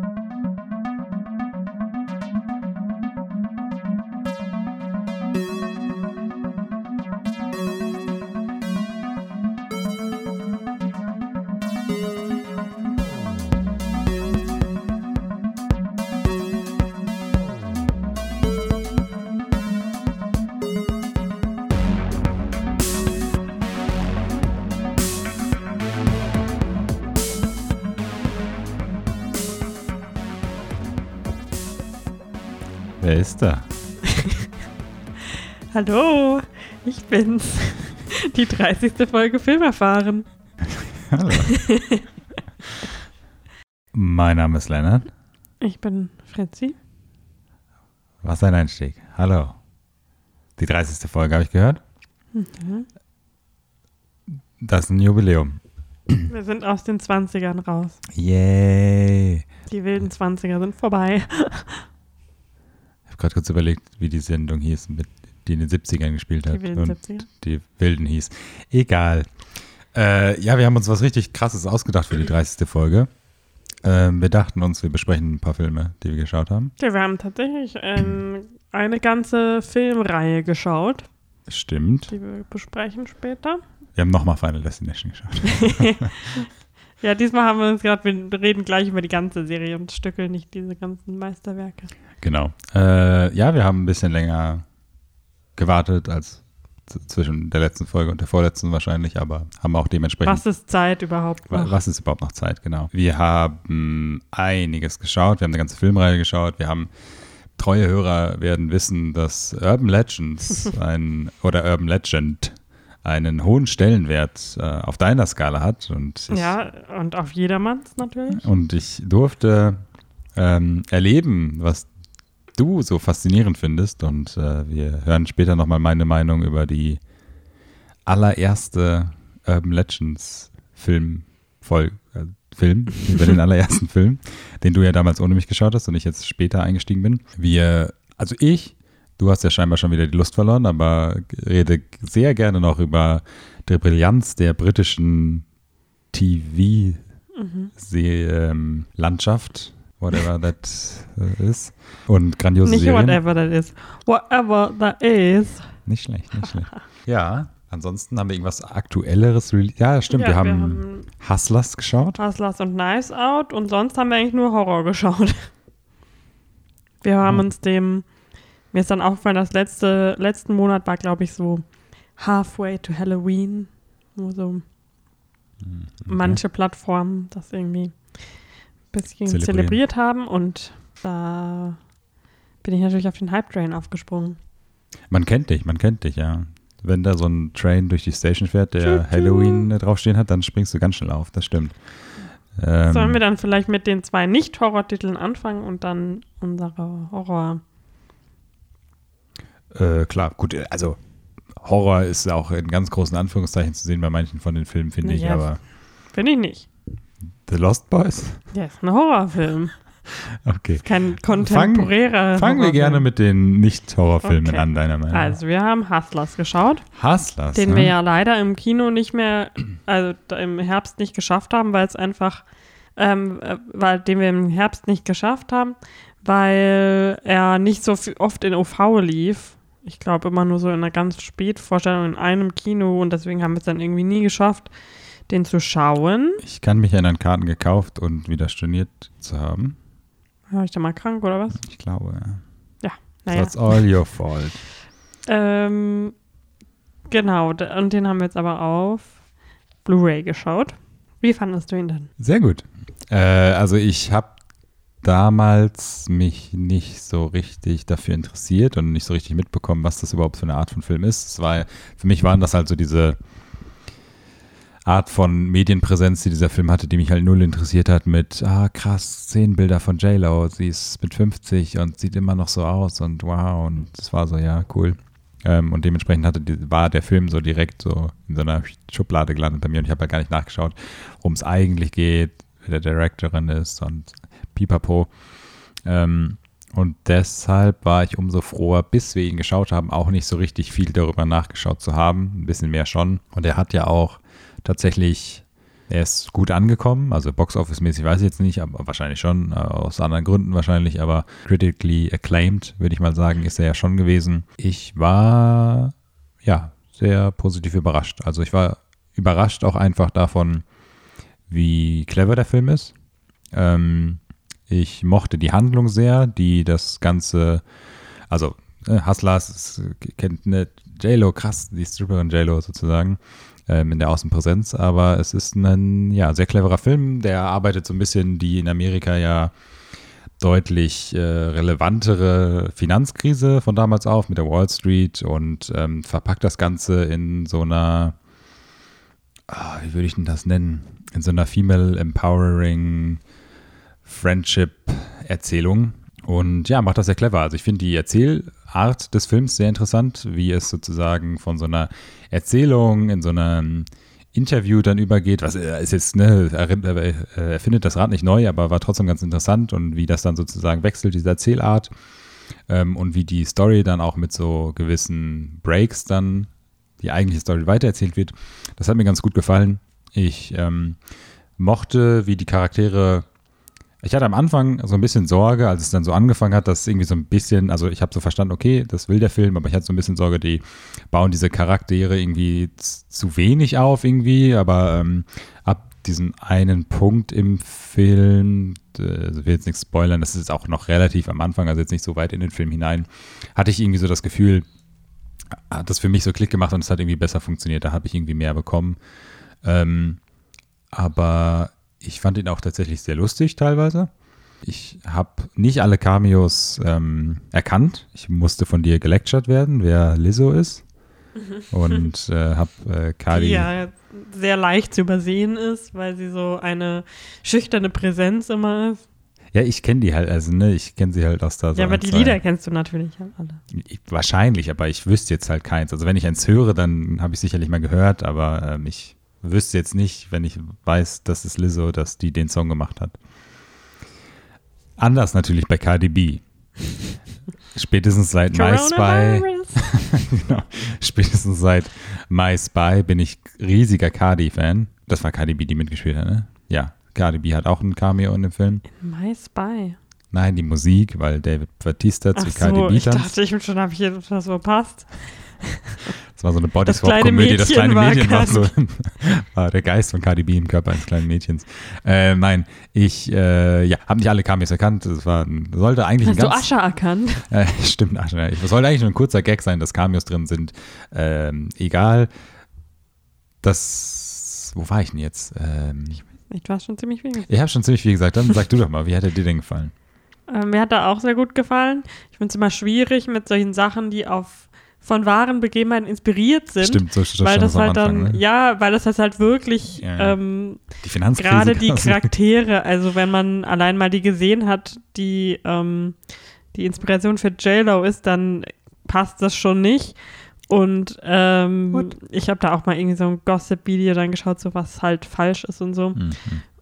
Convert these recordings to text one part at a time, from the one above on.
Wer ist? Hallo, ich bin's. Die 30. Folge Film erfahren. Hallo. mein Name ist Lennart. Ich bin Fritzi. Was ein Einstieg. Hallo. Die 30. Folge habe ich gehört. Mhm. Das ist ein Jubiläum. Wir sind aus den 20ern raus. Yay. Die wilden 20er sind vorbei. Ich habe gerade kurz überlegt, wie die Sendung hieß, mit, die in den 70ern gespielt hat. Die wilden und 70er. die Wilden hieß. Egal. Äh, ja, wir haben uns was richtig Krasses ausgedacht für die 30. Folge. Ähm, wir dachten uns, wir besprechen ein paar Filme, die wir geschaut haben. Ja, wir haben tatsächlich ähm, eine ganze Filmreihe geschaut, Stimmt. die wir besprechen später. Wir haben nochmal Final Destination geschaut. Ja, diesmal haben wir uns gerade, wir reden gleich über die ganze Serie und stückeln nicht diese ganzen Meisterwerke. Genau. Äh, ja, wir haben ein bisschen länger gewartet als zwischen der letzten Folge und der vorletzten wahrscheinlich, aber haben auch dementsprechend. Was ist Zeit überhaupt noch? Was ist überhaupt noch Zeit, genau. Wir haben einiges geschaut, wir haben eine ganze Filmreihe geschaut, wir haben treue Hörer werden wissen, dass Urban Legends ein oder Urban Legend einen hohen Stellenwert äh, auf deiner Skala hat und ich, Ja, und auf jedermanns natürlich. und ich durfte ähm, erleben, was du so faszinierend findest und äh, wir hören später nochmal meine Meinung über die allererste Urban Legends Film, Voll, äh, Film, über den allerersten Film, den du ja damals ohne mich geschaut hast und ich jetzt später eingestiegen bin. Wir, also ich, du hast ja scheinbar schon wieder die Lust verloren, aber rede sehr gerne noch über die Brillanz der britischen TV Mhm. ähm, whatever that äh, is. Und grandiose Nicht Serien. whatever that is. Whatever that is. Nicht schlecht, nicht schlecht. ja, ansonsten haben wir irgendwas Aktuelleres. Ja, stimmt, Ja, wir, haben Hustlers geschaut. Hustlers und Knives Out und sonst haben wir eigentlich nur Horror geschaut. Wir haben Hm. uns dem, mir ist dann aufgefallen, das letzte, letzten Monat war, glaube ich, so halfway to Halloween, wo so Hm, manche Plattformen das irgendwie ein bisschen zelebriert haben und da bin ich natürlich auf den Hype-Train aufgesprungen. Man kennt dich, man kennt dich, ja. Wenn da so ein Train durch die Station fährt, der Tschu-tschu. Halloween draufstehen hat, dann springst du ganz schnell auf, das stimmt. Ähm, Sollen wir dann vielleicht mit den zwei Nicht-Horror-Titeln anfangen und dann unsere Horror- äh, klar, gut, äh, also Horror ist auch in ganz großen Anführungszeichen zu sehen bei manchen von den Filmen, finde ich, Ja. aber Finde ich nicht. The Lost Boys? Ja, ist ein Horrorfilm. Okay. Kein kontemporärer. Fangen wir Horrorfilm. gerne mit den Nicht-Horrorfilmen Okay. an, deiner Meinung nach. Also, wir haben Hustlers geschaut, Hustlers, den ne? wir ja leider im Kino nicht mehr, also im Herbst nicht geschafft haben, weil es einfach, ähm, äh, weil den wir im Herbst nicht geschafft haben, weil er nicht so oft in OV lief. Ich glaube immer nur so in einer ganz Spätvorstellung in einem Kino und deswegen haben wir es dann irgendwie nie geschafft, den zu schauen. Ich kann mich erinnern, Karten gekauft und wieder storniert zu haben. War ich da mal krank oder was? Ich glaube, ja. Naja. That's all your fault. Ähm, genau, und den haben wir jetzt aber auf Blu-ray geschaut. Wie fandest du ihn denn? Sehr gut. Äh, also ich habe damals mich nicht so richtig dafür interessiert und nicht so richtig mitbekommen, was das überhaupt für eine Art von Film ist. Es war, für mich waren das halt so diese Art von Medienpräsenz, die dieser Film hatte, die mich halt null interessiert hat mit, ah krass, Szenenbilder von J-Lo, sie ist mit 50 und sieht immer noch so aus und wow und es war so, ja, cool. Ähm, und dementsprechend hatte war der Film so direkt so in so einer Schublade gelandet bei mir und ich habe halt gar nicht nachgeschaut, worum es eigentlich geht, wer der Directorin ist und pipapo. Ähm, und deshalb war ich umso froher, bis wir ihn geschaut haben, auch nicht so richtig viel darüber nachgeschaut zu haben. Ein bisschen mehr schon. Und er hat ja auch tatsächlich er ist gut angekommen, also Box-Office-mäßig weiß ich jetzt nicht, aber wahrscheinlich schon, äh, aus anderen Gründen wahrscheinlich, aber critically acclaimed, würde ich mal sagen, ist er ja schon gewesen. Ich war, ja, sehr positiv überrascht. Also ich war überrascht auch einfach davon, wie clever der Film ist. Ähm, ich mochte die Handlung sehr, die das Ganze, also äh, Hustlers kennt eine J-Lo, krass, die Stripperin J-Lo sozusagen ähm, in der Außenpräsenz, aber es ist ein ja, sehr cleverer Film, der arbeitet so ein bisschen die in Amerika ja deutlich äh, relevantere Finanzkrise von damals auf mit der Wall Street und ähm, verpackt das Ganze in so einer, ah, wie würde ich denn das nennen, in so einer Female Empowering Friendship Erzählung und ja, macht das sehr clever. Also ich finde die Erzählart des Films sehr interessant, wie es sozusagen von so einer Erzählung in so einem Interview dann übergeht, was äh, ist jetzt, ne, er, er findet das Rad nicht neu, aber war trotzdem ganz interessant und wie das dann sozusagen wechselt, diese Erzählart ähm, und wie die Story dann auch mit so gewissen Breaks dann die eigentliche Story weitererzählt wird. Das hat mir ganz gut gefallen. Ich ähm, mochte, wie die Charaktere ich hatte am Anfang so ein bisschen Sorge, als es dann so angefangen hat, dass irgendwie so ein bisschen, also ich habe so verstanden, okay, das will der Film, aber ich hatte so ein bisschen Sorge, die bauen diese Charaktere irgendwie zu wenig auf irgendwie, aber ähm, ab diesem einen Punkt im Film, also will jetzt nichts spoilern, das ist auch noch relativ am Anfang, also jetzt nicht so weit in den Film hinein, hatte ich irgendwie so das Gefühl, hat das für mich so Klick gemacht und es hat irgendwie besser funktioniert, da habe ich irgendwie mehr bekommen. Ähm, aber ich fand ihn auch tatsächlich sehr lustig teilweise. Ich habe nicht alle Cameos ähm, erkannt. Ich musste von dir gelectured werden, wer Lizzo ist. Und äh, habe äh, Cardi. Die ja sehr leicht zu übersehen ist, weil sie so eine schüchterne Präsenz immer ist. Ja, ich kenne die halt, also ne, ich kenne sie halt aus. So ja, aber die Lieder kennst du natürlich halt alle. Ich, wahrscheinlich, aber ich wüsste jetzt halt keins. Also wenn ich eins höre, dann habe ich sicherlich mal gehört, aber ähm, ich wüsste jetzt nicht, wenn ich weiß, dass es Lizzo, dass die den Song gemacht hat. Anders natürlich bei Cardi B. Spätestens seit My Spy. genau. Spätestens seit My Spy bin ich riesiger Cardi-Fan. Das war Cardi B, die mitgespielt hat, ne? Ja. Cardi B hat auch ein Cameo in dem Film. In My Spy. Nein, die Musik, weil David Batista zu Ach so, ich dachte, ich schon habe ich etwas verpasst. Das war so eine Bodyswap-Komödie. Das kleine Mädchen war so, war der Geist von Cardi B im Körper eines kleinen Mädchens. Äh, nein, ich äh, ja, habe nicht alle Cameos erkannt. Das war, sollte eigentlich Hast ein du ganz, Ascher erkannt? äh, stimmt, Asche. ja. Es sollte eigentlich nur ein kurzer Gag sein, dass Cameos drin sind. Ähm, egal. Das, wo war ich denn jetzt? Ähm, Ich war schon ziemlich wenig. ich habe schon ziemlich viel gesagt. Dann sag du doch mal, wie hat er dir denn gefallen? Äh, mir hat er auch sehr gut gefallen. Ich finde es immer schwierig mit solchen Sachen, die auf von wahren Begebenheiten inspiriert sind. Stimmt, so so weil stand das halt Anfang, dann, ne? ja, weil das halt, wirklich Ja, ja. ähm, Die Finanzkrise. gerade die. Charaktere, also wenn man allein mal die gesehen hat, die ähm, die Inspiration für J-Lo ist, dann passt das schon nicht. Und ähm, ich habe da auch mal irgendwie so ein Gossip-Video dann geschaut, so was halt falsch ist und so. Mhm.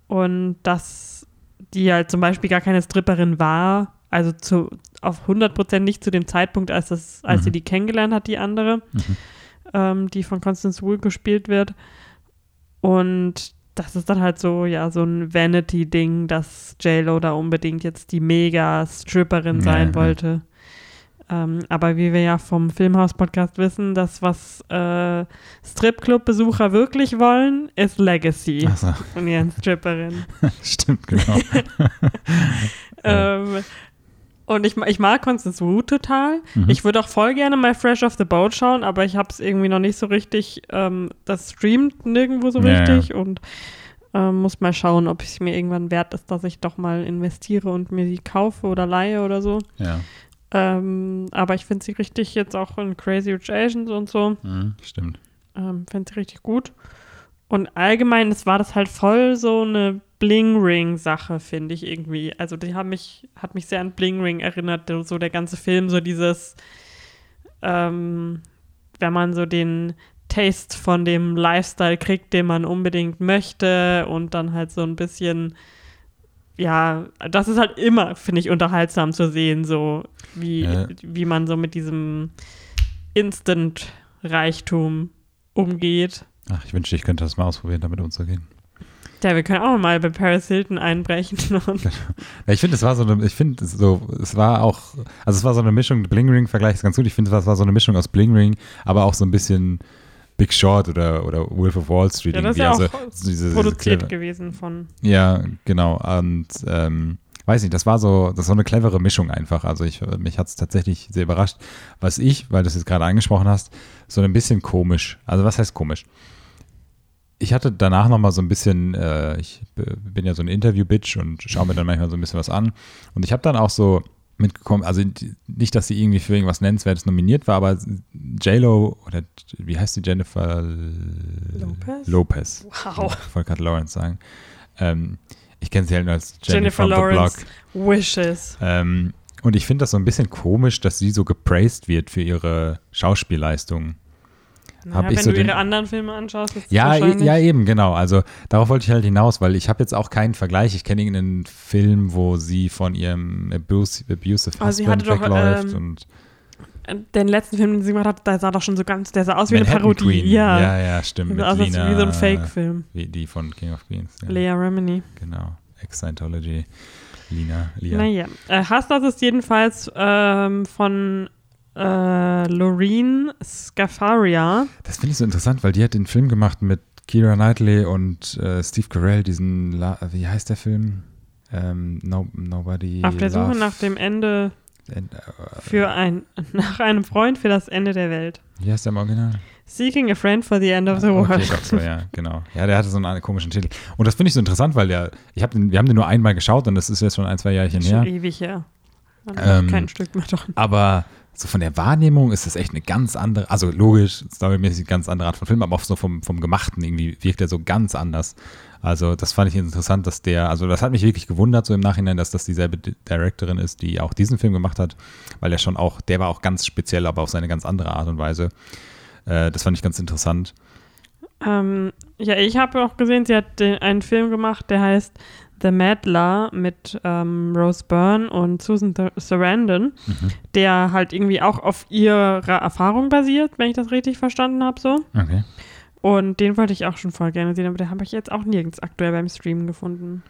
Und dass die halt zum Beispiel gar keine Stripperin war, also zu, auf 100% nicht zu dem Zeitpunkt, als, das, als sie Mhm. die kennengelernt hat, die andere, Mhm. ähm, die von Constance Wu gespielt wird. Und das ist dann halt so, ja, so ein Vanity-Ding, dass J-Lo da unbedingt jetzt die Mega-Stripperin Ja, sein ja. wollte. Ähm, aber wie wir ja vom Filmhaus-Podcast wissen, das, was äh, Stripclub-Besucher wirklich wollen, ist Legacy Ach so, von ihren Stripperinnen. stimmt, genau. Ja. ähm, und ich, ich mag Constance Wu total. Mhm. Ich würde auch voll gerne mal Fresh off the Boat schauen, aber ich habe es irgendwie noch nicht so richtig, ähm, das streamt nirgendwo so Ja, ja. richtig und ähm, muss mal schauen, ob es mir irgendwann wert ist, dass ich doch mal investiere und mir die kaufe oder leihe oder so. ja, Ähm, aber ich finde sie richtig jetzt auch in Crazy Rich Asians und so. mhm, stimmt. Ähm, finde sie richtig gut. Und allgemein, es war das halt voll so eine Bling-Ring-Sache, finde ich irgendwie. Also die haben mich, hat mich sehr an Bling-Ring erinnert, so der ganze Film, so dieses, ähm, wenn man so den Taste von dem Lifestyle kriegt, den man unbedingt möchte und dann halt so ein bisschen, ja, das ist halt immer, finde ich, unterhaltsam zu sehen, so wie, Ja. wie man so mit diesem Instant-Reichtum umgeht. Ach, ich wünschte, ich könnte das mal ausprobieren, damit umzugehen. Ja, wir können auch mal bei Paris Hilton einbrechen. Ich finde, es war so eine, ich finde so, es war auch, also es war so eine Mischung, Bling Ring vergleicht es ganz gut. Ich finde, es war so eine Mischung aus Bling Ring, aber auch so ein bisschen Big Short oder, oder Wolf of Wall Street ja, das ist ja also, so diese, diese produziert clever- gewesen von. Ja, genau. Und ähm, weiß nicht, das war so, das war so eine clevere Mischung einfach. Also ich, mich hat es tatsächlich sehr überrascht. Was ich, weil du es jetzt gerade angesprochen hast, so ein bisschen komisch. Also was heißt komisch? Ich hatte danach nochmal so ein bisschen, äh, ich bin ja so ein Interview-Bitch und schaue mir dann manchmal so ein bisschen was an. Und ich habe dann auch so mitgekommen, also nicht, dass sie irgendwie für irgendwas Nennenswertes nominiert war, aber J-Lo oder wie heißt die Jennifer Lopez? Lopez. Wow. Ich wollte gerade Lawrence sagen. Ähm, ich kenne sie halt nur als Jennifer the Lawrence. Wishes. Ähm, und ich finde das so ein bisschen komisch, dass sie so gepraised wird für ihre Schauspielleistungen. Naja, Hab ich wenn so du den- ihre anderen Filme anschaust, ist Ja, wahrscheinlich. ja, eben, genau. Also darauf wollte ich halt hinaus, weil ich habe jetzt auch keinen Vergleich. Ich kenne irgendeinen Film, wo sie von ihrem abuse, abusive Aber sie hatte doch, wegläuft ähm, und Den letzten Film, den sie gemacht hat, der sah doch schon so ganz, der sah aus wie eine Manhattan Parodie. Queen. Ja. ja, ja, stimmt. Mit aus Lina, wie so ein Fake-Film. Wie die von King of Queens. Ja, Lea Remini. Genau. Ex-Scientology. Lina, Lia. Naja. Äh, Hustlers ist jedenfalls ähm, von äh, Loreen Scafaria. Das finde ich so interessant, weil die hat den Film gemacht mit Kira Knightley und äh, Steve Carell, diesen, La wie heißt der Film? Ähm, no, Nobody Auf der Suche nach dem Ende And, äh, für ein, nach einem Freund für das Ende der Welt. wie heißt der im Original? Seeking a friend for the end of the world. Okay, so, ja, genau. Ja, der hatte so einen komischen Titel. Und das finde ich so interessant, weil der, ich hab den, wir haben den nur einmal geschaut und das ist jetzt schon ein, zwei Jährchen Schon her. ewig her. Ähm, kein Stück mehr drin. Aber so von der Wahrnehmung ist das echt eine ganz andere, also logisch, storymäßig ganz andere Art von Film, aber auch so vom, vom Gemachten irgendwie wirkt er so ganz anders. Also das fand ich interessant, dass der, also das hat mich wirklich gewundert so im Nachhinein, dass das dieselbe Di- Directorin ist, die auch diesen Film gemacht hat, weil der schon auch, der war auch ganz speziell, aber auf seine ganz andere Art und Weise. Äh, das fand ich ganz interessant. Ähm, ja, ich habe auch gesehen, sie hat den, einen Film gemacht, der heißt The Meddler mit ähm, Rose Byrne und Susan Sarandon, Mhm. der halt irgendwie auch auf ihrer Erfahrung basiert, wenn ich das richtig verstanden habe so. Okay. Und den wollte ich auch schon voll gerne sehen, aber den habe ich jetzt auch nirgends aktuell beim Streamen gefunden.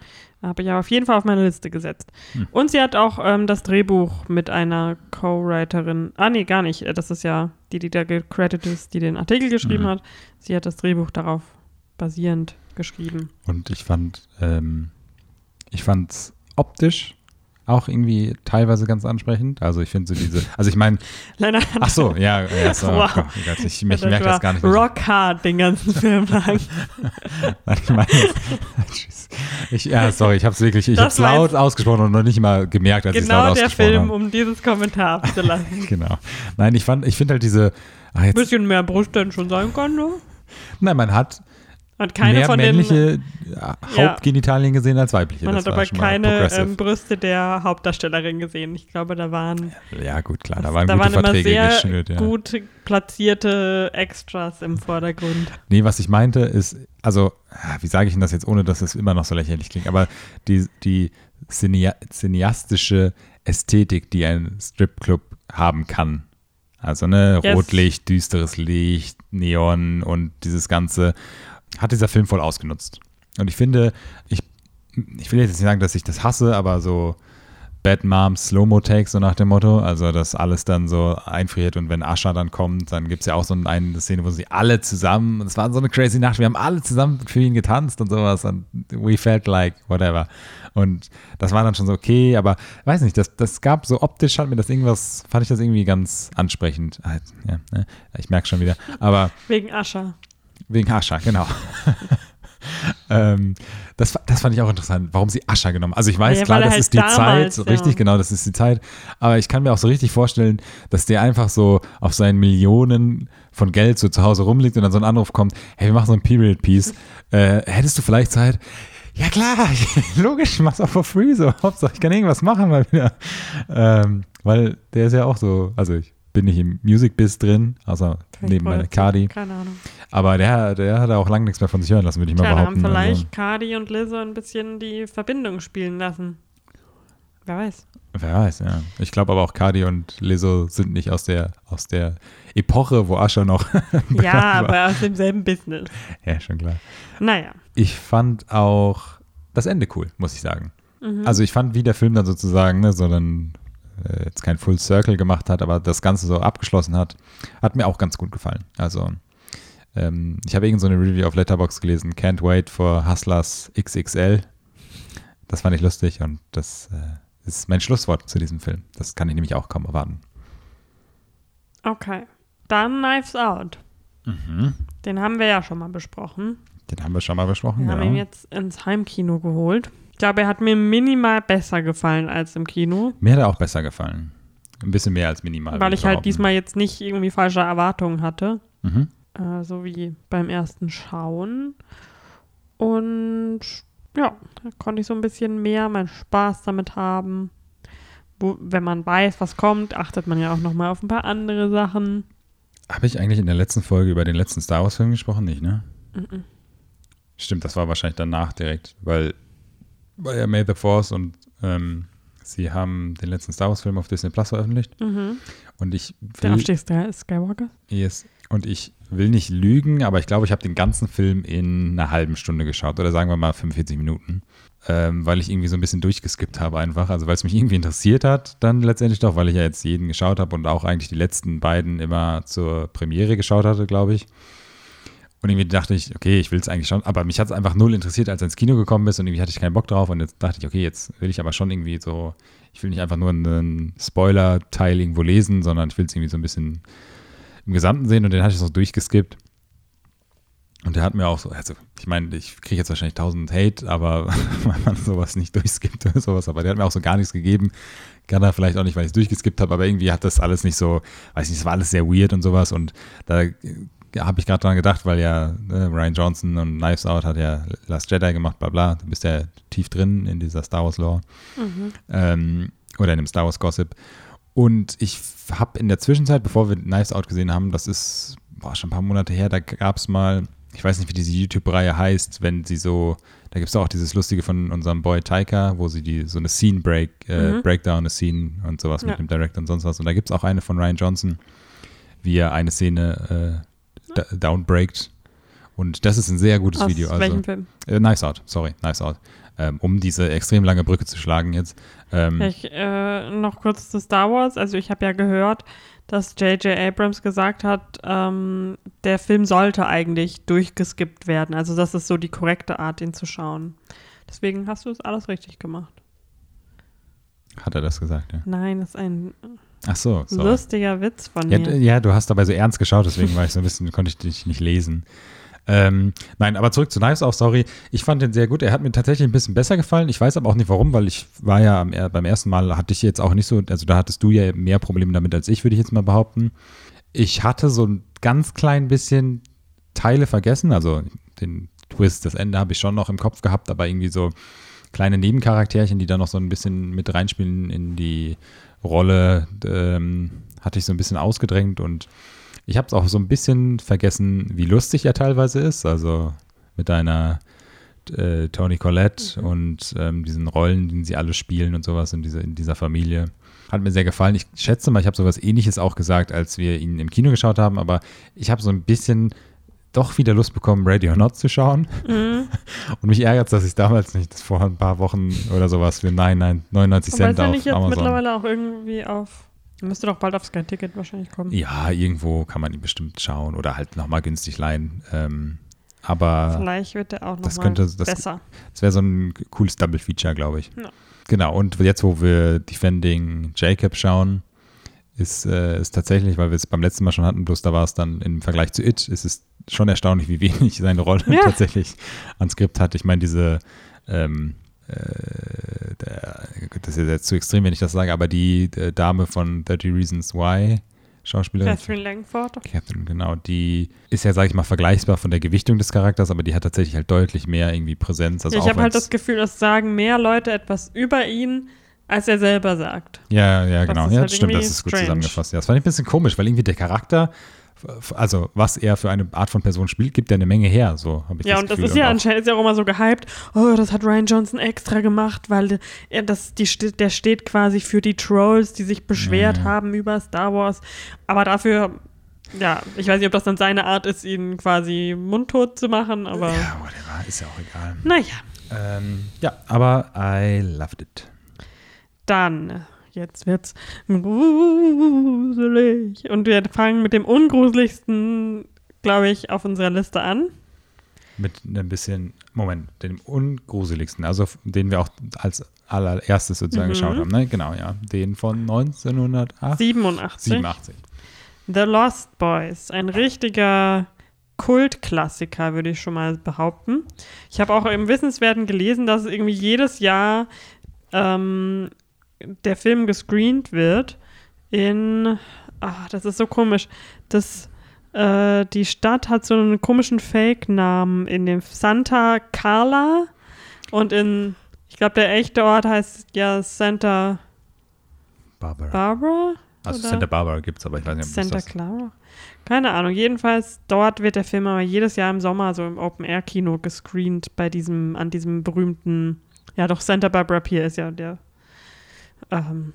Habe ich aber auf jeden Fall auf meine Liste gesetzt. Hm. Und sie hat auch ähm, das Drehbuch mit einer Co-Writerin. Ah, nee, gar nicht. Das ist ja die, die da gecredited ist, die den Artikel geschrieben Mhm. hat. Sie hat das Drehbuch darauf basierend geschrieben. Und ich fand, ähm, ich fand's optisch auch irgendwie teilweise ganz ansprechend. Also ich finde so diese, also ich meine, ach so, ja, ja so, Wow. Gott, oh Gott, ich, ich merke das gar nicht. rock hard den ganzen Film lang. Nein, ich meine, ich, ja, sorry, ich habe es wirklich, ich habe es laut ausgesprochen und noch nicht mal gemerkt, als ich es genau laut der ausgesprochen Film, habe. um dieses Kommentar abzuleiten. Genau. Nein, ich fand, ich finde halt diese, ach Ein jetzt, bisschen mehr Brust denn schon sein kann, ne? nein, man hat Und keine mehr von den männliche äh, Hauptgenitalien gesehen als weibliche. Man Das hat aber keine ähm, Brüste der Hauptdarstellerin gesehen. Ich glaube, da waren, ja, gut, klar, da waren da gute waren immer Verträge sehr geschnürt. Ja. gut platzierte Extras im Vordergrund. Nee, was ich meinte ist, also, ah, wie sage ich denn das jetzt, ohne dass es immer noch so lächerlich klingt, aber die, die Cinea cineastische Ästhetik, die ein Stripclub haben kann. Also, ne, Yes. Rotlicht, düsteres Licht, Neon und dieses Ganze, hat dieser Film voll ausgenutzt. Und ich finde, ich, ich will jetzt nicht sagen, dass ich das hasse, aber so Bad Moms Slow-Mo-Take, so nach dem Motto. Also, dass alles dann so einfriert und wenn Ascha dann kommt, dann gibt es ja auch so eine Szene, wo sie alle zusammen, es war so eine crazy Nacht, wir haben alle zusammen für ihn getanzt und sowas und we felt like whatever. Und das war dann schon so okay, aber weiß nicht, das, das gab so optisch, hat mir das irgendwas, fand ich das irgendwie ganz ansprechend. Ah, Ja, ne? ich merke schon wieder. Aber Wegen Ascha. Wegen Ascha, genau. ähm, das, das fand ich auch interessant, warum sie Ascha genommen haben. Also ich weiß, Ja, klar, das halt ist die damals, Zeit, ja. richtig, genau, das ist die Zeit. Aber ich kann mir auch so richtig vorstellen, dass der einfach so auf seinen Millionen von Geld so zu Hause rumliegt und dann so ein Anruf kommt, hey, wir machen so ein Period Piece. Äh, hättest du vielleicht Zeit? Ja klar, logisch, ich mach's auch for free so. Hauptsache, ich kann irgendwas machen mal wieder. Ähm, weil der ist ja auch so, also ich bin nicht im Music-Biz drin, außer neben meiner Cardi. Keine Ahnung. Aber der, der hat auch lange nichts mehr von sich hören lassen, würde ich mal Tja, da haben behaupten. vielleicht Cardi und Lizzo ein bisschen die Verbindung spielen lassen. Wer weiß. Also, wer weiß, ja. Ich glaube aber auch Cardi und Lizzo sind nicht aus der, aus der Epoche, wo Ascher noch. Ja, war. aber aus demselben Business. Ja, schon klar. Naja. ich fand auch das Ende cool, muss ich sagen. Mhm. Also ich fand, wie der Film dann sozusagen, ne, so einen, äh, jetzt kein Full Circle gemacht hat, aber das Ganze so abgeschlossen hat, hat mir auch ganz gut gefallen. Also ähm, ich habe irgend so eine Review auf Letterbox gelesen, Can't Wait for Hustlers XXL. Das fand ich lustig und das äh, ist mein Schlusswort zu diesem Film. Das kann ich nämlich auch kaum erwarten. Okay. Dann Knives Out. Mhm. Den haben wir ja schon mal besprochen. Den haben wir schon mal besprochen. Wir haben genau. ihn jetzt ins Heimkino geholt. Ich glaube, er hat mir minimal besser gefallen als im Kino, Mir hat er auch besser gefallen. Ein bisschen mehr als minimal. weil ich halt diesmal jetzt nicht irgendwie falsche Erwartungen hatte. Mhm. Äh, so wie beim ersten Schauen. Und ja, da konnte ich so ein bisschen mehr meinen Spaß damit haben. Wo, wenn man weiß, was kommt, achtet man ja auch nochmal auf ein paar andere Sachen. Habe ich eigentlich in der letzten Folge über den letzten Star Wars-Film gesprochen? Nicht, ne? Mhm. Stimmt, das war wahrscheinlich danach direkt, weil, weil ja May the Force und ähm, sie haben den letzten Star Wars-Film auf Disney Plus veröffentlicht. Mhm. Und ich Der will, Abstieg Sky- Skywalker? yes, und ich will nicht lügen, aber ich glaube, ich habe den ganzen Film in einer halben Stunde geschaut oder sagen wir mal 45 Minuten. Ähm, weil ich irgendwie so ein bisschen durchgeskippt habe einfach. Also weil es mich irgendwie interessiert hat, dann letztendlich doch, weil ich ja jetzt jeden geschaut habe und auch eigentlich die letzten beiden immer zur Premiere geschaut hatte, glaube ich. Und irgendwie dachte ich, okay, ich will es eigentlich schon, aber mich hat es einfach null interessiert, als er ins Kino gekommen ist und irgendwie hatte ich keinen Bock drauf und jetzt dachte ich, okay, jetzt will ich aber schon irgendwie so, ich will nicht einfach nur einen Spoiler-Teil irgendwo lesen, sondern ich will es irgendwie so ein bisschen im Gesamten sehen und den hatte ich so durchgeskippt. Und der hat mir auch so, also ich meine, ich kriege jetzt wahrscheinlich tausend Hate, aber wenn man sowas nicht durchskippt oder sowas, aber der hat mir auch so gar nichts gegeben. Kann er vielleicht auch nicht, weil ich es durchgeskippt habe, aber irgendwie hat das alles nicht so, weiß nicht, es war alles sehr weird und sowas und da habe ich gerade dran gedacht, weil ja ne, Ryan Johnson und Knives Out hat ja Last Jedi gemacht, bla bla, du bist ja tief drin in dieser Star Wars Lore Mhm. ähm, oder in dem Star Wars Gossip. Und ich habe in der Zwischenzeit, bevor wir Knives Out gesehen haben, das ist boah, schon ein paar Monate her, da gab es mal, ich weiß nicht, wie diese YouTube-Reihe heißt, wenn sie so, da gibt es auch dieses Lustige von unserem Boy Taika, wo sie die so eine Scene Break, äh, Mhm. Breakdown, eine Scene und sowas Ja. mit dem Director und sonst was. Und da gibt es auch eine von Ryan Johnson, wie er eine Szene äh, downbreakt. Und das ist ein sehr gutes Aus Video. Also, welchem Film? äh, Knives Out, sorry, Knives Out. Ähm, um diese extrem lange Brücke zu schlagen jetzt. Ähm, Ich, äh, noch kurz zu Star Wars. Also ich habe ja gehört, dass J.J. Abrams gesagt hat, ähm, der Film sollte eigentlich durchgeskippt werden. Also das ist so die korrekte Art, ihn zu schauen. Deswegen hast du es alles richtig gemacht. Hat er das gesagt, ja. Nein, das ist ein Ach so, sorry. lustiger Witz von Ja, mir. ja, du hast dabei so ernst geschaut, deswegen war ich so ein bisschen, konnte ich dich nicht lesen. Ähm, nein, aber zurück zu Knives auch, sorry. Ich fand den sehr gut. Er hat mir tatsächlich ein bisschen besser gefallen. Ich weiß aber auch nicht warum, weil ich war ja am, beim ersten Mal, hatte ich jetzt auch nicht so, also da hattest du ja mehr Probleme damit als ich, würde ich jetzt mal behaupten. Ich hatte so ein ganz klein bisschen Teile vergessen, also den Twist, das Ende habe ich schon noch im Kopf gehabt, aber irgendwie so kleine Nebencharakterchen, die da noch so ein bisschen mit reinspielen in die Rolle, ähm, hatte ich so ein bisschen ausgedrängt und ich habe es auch so ein bisschen vergessen, wie lustig er teilweise ist. Also mit einer äh, Tony Collette und ähm, diesen Rollen, die sie alle spielen und sowas in, dieser in dieser Familie. Hat mir sehr gefallen. Ich schätze mal, ich habe sowas ähnliches auch gesagt, als wir ihn im Kino geschaut haben, aber ich habe so ein bisschen doch wieder Lust bekommen, Ready or Not zu schauen. Mhm. Und mich ärgert dass ich damals nicht vor ein paar Wochen oder sowas für nein, nein, 99 Aber ist Cent auf jetzt Amazon. mittlerweile auch irgendwie auf. Müsste doch bald auf Sky Ticket wahrscheinlich kommen. Ja, irgendwo kann man ihn bestimmt schauen oder halt nochmal günstig leihen. Ähm, aber Vielleicht wird der auch noch das mal könnte- das- besser. es wäre so ein cooles Double Feature, glaube ich. Ja. Genau, und jetzt, wo wir Defending Jacob schauen, ist äh, ist tatsächlich, weil wir es beim letzten Mal schon hatten, bloß da war es dann im Vergleich zu It, ist es schon erstaunlich, wie wenig seine Rolle Ja. tatsächlich an Skript hat. Ich meine, diese, ähm, äh, der, das ist jetzt zu extrem, wenn ich das sage, aber die äh, Dame von 30 Reasons Why, Schauspielerin, Catherine Langford. Catherine, genau, die ist ja, sage ich mal, vergleichbar von der Gewichtung des Charakters, aber die hat tatsächlich halt deutlich mehr irgendwie Präsenz. Also ich auch habe halt das Gefühl, es sagen mehr Leute etwas über ihn, als er selber sagt. Ja, ja, Das genau. ist Ja, halt stimmt, das ist gut strange. zusammengefasst. Ja, das fand ich ein bisschen komisch, weil irgendwie der Charakter, also was er für eine Art von Person spielt, gibt ja eine Menge her. So habe ich Ja, das und das Gefühl. ist ja auch- anscheinend ist ja auch immer so gehypt. Oh, das hat Ryan Johnson extra gemacht, weil er das, die, der steht quasi für die Trolls, die sich beschwert Ja. haben über Star Wars. Aber dafür Ja, ich weiß nicht, ob das dann seine Art ist, ihn quasi mundtot zu machen, aber Ja, whatever, ist ja auch egal. naja. Ähm, ja, aber I loved it. Dann, jetzt wird's gruselig. Und wir fangen mit dem ungruseligsten, glaube ich, auf unserer Liste an. Mit ein bisschen, Moment, dem ungruseligsten, also den wir auch als allererstes sozusagen Mhm. geschaut haben, ne? Genau, ja. Den von 1987. 87. The Lost Boys. Ein richtiger Kultklassiker, würde ich schon mal behaupten. Ich habe auch im Wissenswerten gelesen, dass irgendwie jedes Jahr ähm, der Film gescreent wird in, ah, das ist so komisch, das, äh, die Stadt hat so einen komischen Fake-Namen in dem Santa Carla und in, ich glaube, der echte Ort heißt ja Santa Barbara. Barbara? also oder? Santa Barbara gibt es, aber ich weiß nicht, ob Santa das Clara? Keine Ahnung. Jedenfalls, dort wird der Film aber jedes Jahr im Sommer so im Open-Air-Kino gescreent bei diesem, an diesem berühmten, ja doch, Santa Barbara Pier ist ja der. Ähm,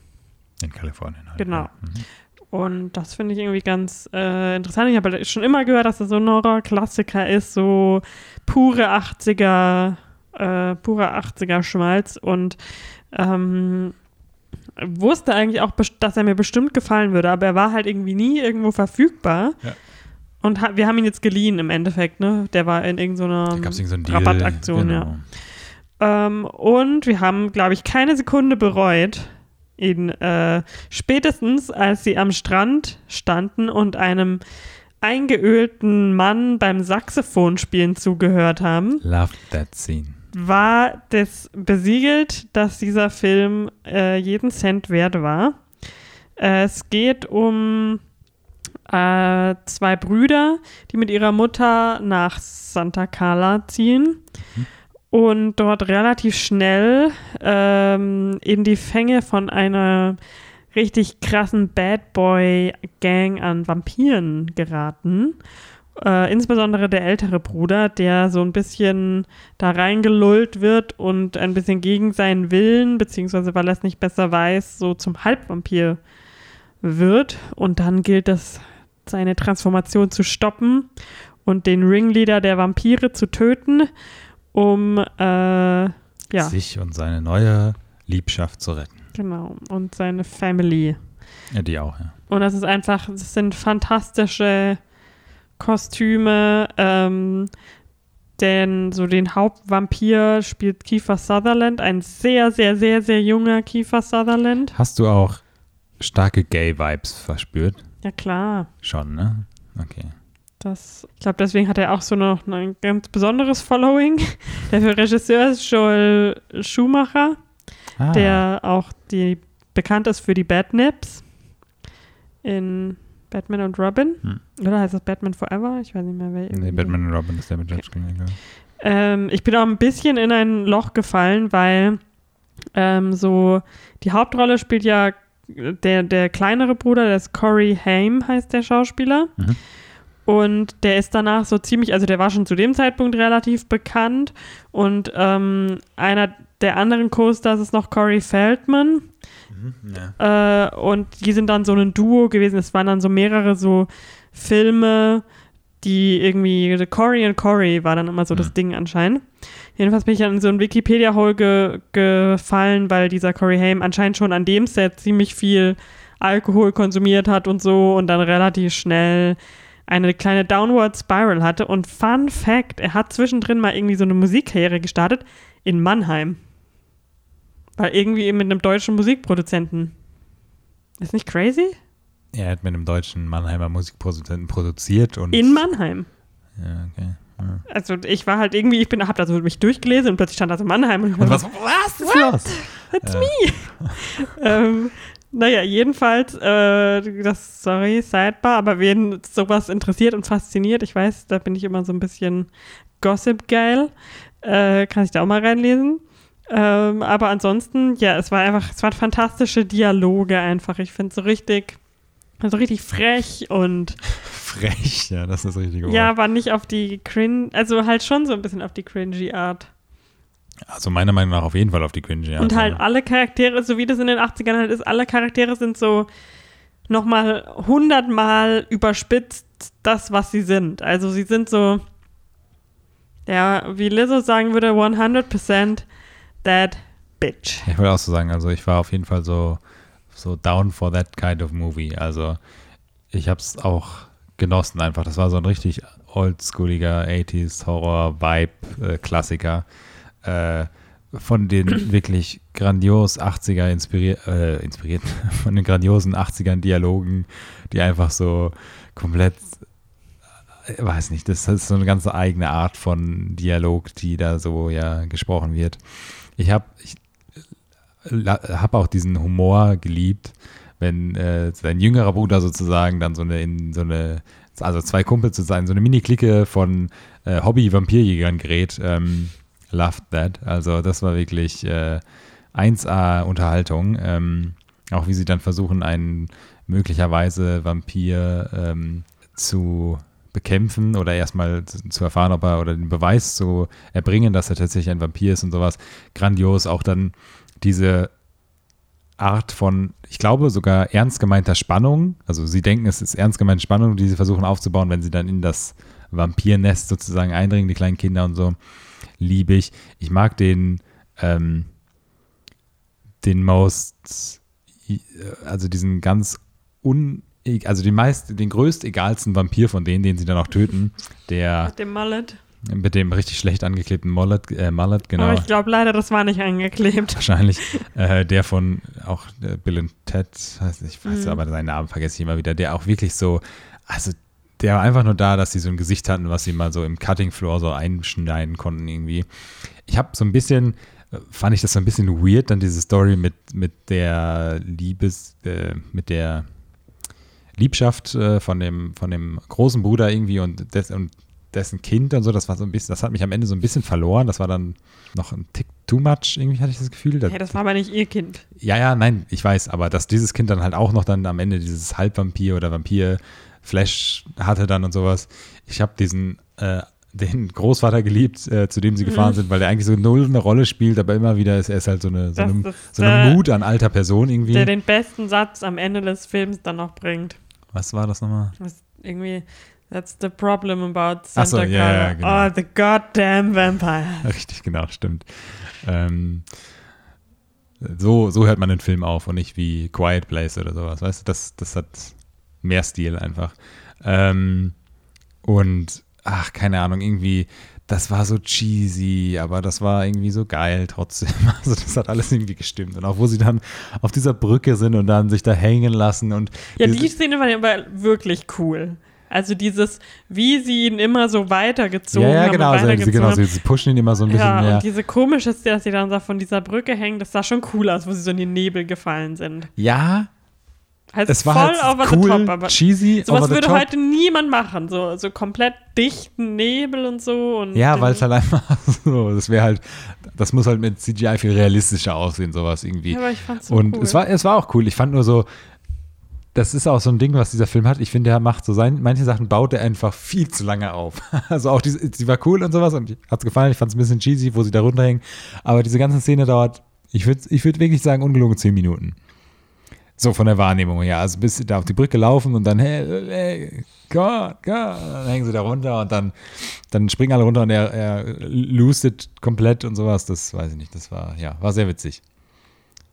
in Kalifornien. Halt, Genau. Ja. Mhm. und das finde ich irgendwie ganz äh, interessant. Ich habe schon immer gehört, dass das so ein Horror-Klassiker ist, so pure 80er, äh, pure 80er Schmalz und ähm, wusste eigentlich auch, dass er mir bestimmt gefallen würde, aber er war halt irgendwie nie irgendwo verfügbar. Ja. Und ha wir haben ihn jetzt geliehen im Endeffekt, ne? Der war in irgendeiner so. Rabattaktion, genau. ja. Ähm, und wir haben, glaube ich, keine Sekunde bereut, ihn äh, spätestens, als sie am Strand standen und einem eingeölten Mann beim Saxophonspielen zugehört haben, Loved that scene. war das besiegelt, dass dieser Film äh, jeden Cent wert war. Äh, es geht um äh, zwei Brüder, die mit ihrer Mutter nach Santa Carla ziehen und dort relativ schnell ähm, in die Fänge von einer richtig krassen Bad Boy Gang an Vampiren geraten. Äh, insbesondere der ältere Bruder, der so ein bisschen da reingelullt wird und ein bisschen gegen seinen Willen, beziehungsweise weil er es nicht besser weiß, so zum Halbvampir wird. Und dann gilt es, seine Transformation zu stoppen und den Ringleader der Vampire zu töten, um äh, ja, Sich und seine neue Liebschaft zu retten. genau, und seine Family. Ja, die auch, ja. Und das ist einfach, es sind fantastische Kostüme. Ähm, denn so den Hauptvampir spielt Kiefer Sutherland, ein sehr, sehr, sehr, sehr junger Kiefer Sutherland. Hast du auch starke Gay-Vibes verspürt? Ja klar, Schon, ne? Okay. Das, ich glaube, deswegen hat er auch so noch ein ganz besonderes Following. Der für Regisseur ist Joel Schumacher, Ah, der auch die bekannt ist für die Batnips in Batman und Robin. Hm. Oder heißt das Batman Forever? Ich weiß nicht mehr, wer. Nee, Batman und Robin ist der mit Judge Clooney, glaub ich. Ähm, ich bin auch ein bisschen in ein Loch gefallen, weil ähm, so die Hauptrolle spielt ja der, der kleinere Bruder, der ist Corey Haim, heißt der Schauspieler. Mhm. Und der ist danach so ziemlich, also der war schon zu dem Zeitpunkt relativ bekannt. Und ähm, einer der anderen Co-Stars ist noch Corey Feldman. Ja. Äh, und die sind dann so ein Duo gewesen. Es waren dann so mehrere so Filme, die irgendwie, Cory und Cory war dann immer so das Mhm. Ding anscheinend. Jedenfalls bin ich dann in so ein Wikipedia-Hole ge gefallen, weil dieser Corey Haim anscheinend schon an dem Set ziemlich viel Alkohol konsumiert hat und so und dann relativ schnell eine kleine Downward Spiral hatte. Und Fun Fact, er hat zwischendrin mal irgendwie so eine Musikkarriere gestartet in Mannheim. Weil irgendwie eben mit einem deutschen Musikproduzenten. Ist nicht crazy? Er hat mit einem deutschen Mannheimer Musikproduzenten produziert und. In Mannheim. Ja, okay. Ja. Also ich war halt irgendwie, ich bin, hab da so mich durchgelesen und plötzlich stand da so Mannheim. Und ich war so, was? Was ist los? It's Ja. me. ähm, naja, jedenfalls, äh, das, sorry, Sidebar, aber wen sowas interessiert und fasziniert, ich weiß, da bin ich immer so ein bisschen Gossip-geil, äh, kann ich da auch mal reinlesen. Ähm, aber ansonsten, ja, es war einfach, es waren fantastische Dialoge einfach. Ich finde so richtig, so richtig frech und Frech, ja, das ist das richtige Wort. ja, war nicht auf die cringe, also halt schon so ein bisschen auf die cringy Art. Also meiner Meinung nach auf jeden Fall auf die Cringe, ja. Und halt ja. alle Charaktere, so wie das in den 80ern halt ist, alle Charaktere sind so nochmal hundertmal überspitzt das, was sie sind. Also sie sind so, ja, wie Lizzo sagen würde, 100% that bitch. Ich wollte auch so sagen, also ich war auf jeden Fall so, so down for that kind of movie. Also ich habe es auch genossen einfach. Das war so ein richtig oldschooliger 80s Horror-Vibe-Klassiker. Äh, von den wirklich grandios 80er inspiriert, äh, inspiriert, von den grandiosen 80ern Dialogen, die einfach so komplett, äh, weiß nicht, das ist so eine ganz eigene Art von Dialog, die da so ja gesprochen wird. Ich habe ich, äh, hab auch diesen Humor geliebt, wenn äh, sein jüngerer Bruder sozusagen dann so eine in so eine also zwei Kumpels zu sein, so eine Mini-Clique von äh, Hobby-Vampirjägern gerät. Ähm, loved that. Also das war wirklich äh, 1A-Unterhaltung. Ähm, auch wie sie dann versuchen, einen möglicherweise Vampir ähm, zu bekämpfen oder erstmal zu erfahren, ob er oder den Beweis zu erbringen, dass er tatsächlich ein Vampir ist und sowas. Grandios. Auch dann diese Art von, ich glaube, sogar ernst gemeinter Spannung. Also sie denken, es ist ernst gemeinte Spannung, die sie versuchen aufzubauen, wenn sie dann in das Vampirnest sozusagen eindringen, die kleinen Kinder und so. Liebe ich. Ich mag den, ähm, den most, also diesen ganz un, also den meist, den größt egalsten Vampir von denen, den sie dann auch töten, der. Mit dem Mullet. Mit dem richtig schlecht angeklebten Mullet, äh, Mullet genau. Aber ich glaube leider, das war nicht angeklebt. Wahrscheinlich. äh, der von auch äh, Bill und Ted, ich weiß mhm. aber seinen Namen vergesse ich immer wieder, der auch wirklich so, also der war einfach nur da, dass sie so ein Gesicht hatten, was sie mal so im Cutting Floor so einschneiden konnten irgendwie. Ich habe so ein bisschen, äh, fand ich das so ein bisschen weird, dann diese Story mit, mit der Liebes, äh, mit der Liebschaft äh, von, dem, von dem großen Bruder irgendwie und, des, und dessen Kind und so, das war so ein bisschen, das hat mich am Ende so ein bisschen verloren. Das war dann noch ein Tick too much, irgendwie hatte ich das Gefühl. Ja, das war aber nicht ihr Kind. Ja, ja, nein, ich weiß, aber dass dieses Kind dann halt auch noch dann am Ende dieses Halbvampir oder Vampir-Flash hatte dann und sowas. Ich habe diesen, äh, den Großvater geliebt, äh, zu dem sie gefahren mhm. sind, weil der eigentlich so null eine Rolle spielt, aber immer wieder ist er halt so eine, so eine, so eine Mut an alter Person irgendwie. Der den besten Satz am Ende des Films dann noch bringt. Was war das nochmal? Das irgendwie, That's the problem about Santa so, ja, ja, genau. Oh, the goddamn vampire. Richtig, genau, stimmt. Ähm, so, so hört man den Film auf und nicht wie Quiet Place oder sowas, weißt du? Das, das hat mehr Stil einfach. Ähm, und, ach, keine Ahnung, irgendwie, das war so cheesy, aber das war irgendwie so geil trotzdem. Also das hat alles irgendwie gestimmt. Und auch wo sie dann auf dieser Brücke sind und dann sich da hängen lassen und. Ja, die Szene war aber wirklich cool. Also dieses, wie sie ihn immer so weitergezogen haben. Ja, ja genau, haben, sie, genau sie, sie, pushen ihn immer so ein bisschen ja, mehr. Und diese komische, dass sie dann da von dieser Brücke hängen, das sah schon cool aus, wo sie so in den Nebel gefallen sind. Ja, halt es war voll halt over cool, the top, aber cheesy, sowas würde top. heute niemand machen, so, so komplett dichten Nebel und so. Und ja, weil es halt einfach so, das wäre halt, das muss halt mit CGI viel realistischer aussehen, sowas irgendwie. Ja, aber ich fand's so Und cool. es war, es war auch cool. Ich fand nur so, das ist auch so ein Ding, was dieser Film hat. Ich finde, er macht so sein, manche Sachen baut er einfach viel zu lange auf. Also auch die, die war cool und sowas und hat es gefallen. Ich fand es ein bisschen cheesy, wo sie da runterhängen. Aber diese ganze Szene dauert, ich würde ich würd wirklich sagen, ungelogen zehn Minuten. So von der Wahrnehmung her. Also bis sie da auf die Brücke laufen und dann, hey, hey Gott, Gott, dann hängen sie da runter und dann, dann springen alle runter und er, er loset komplett und sowas. Das weiß ich nicht. Das war, ja, war sehr witzig.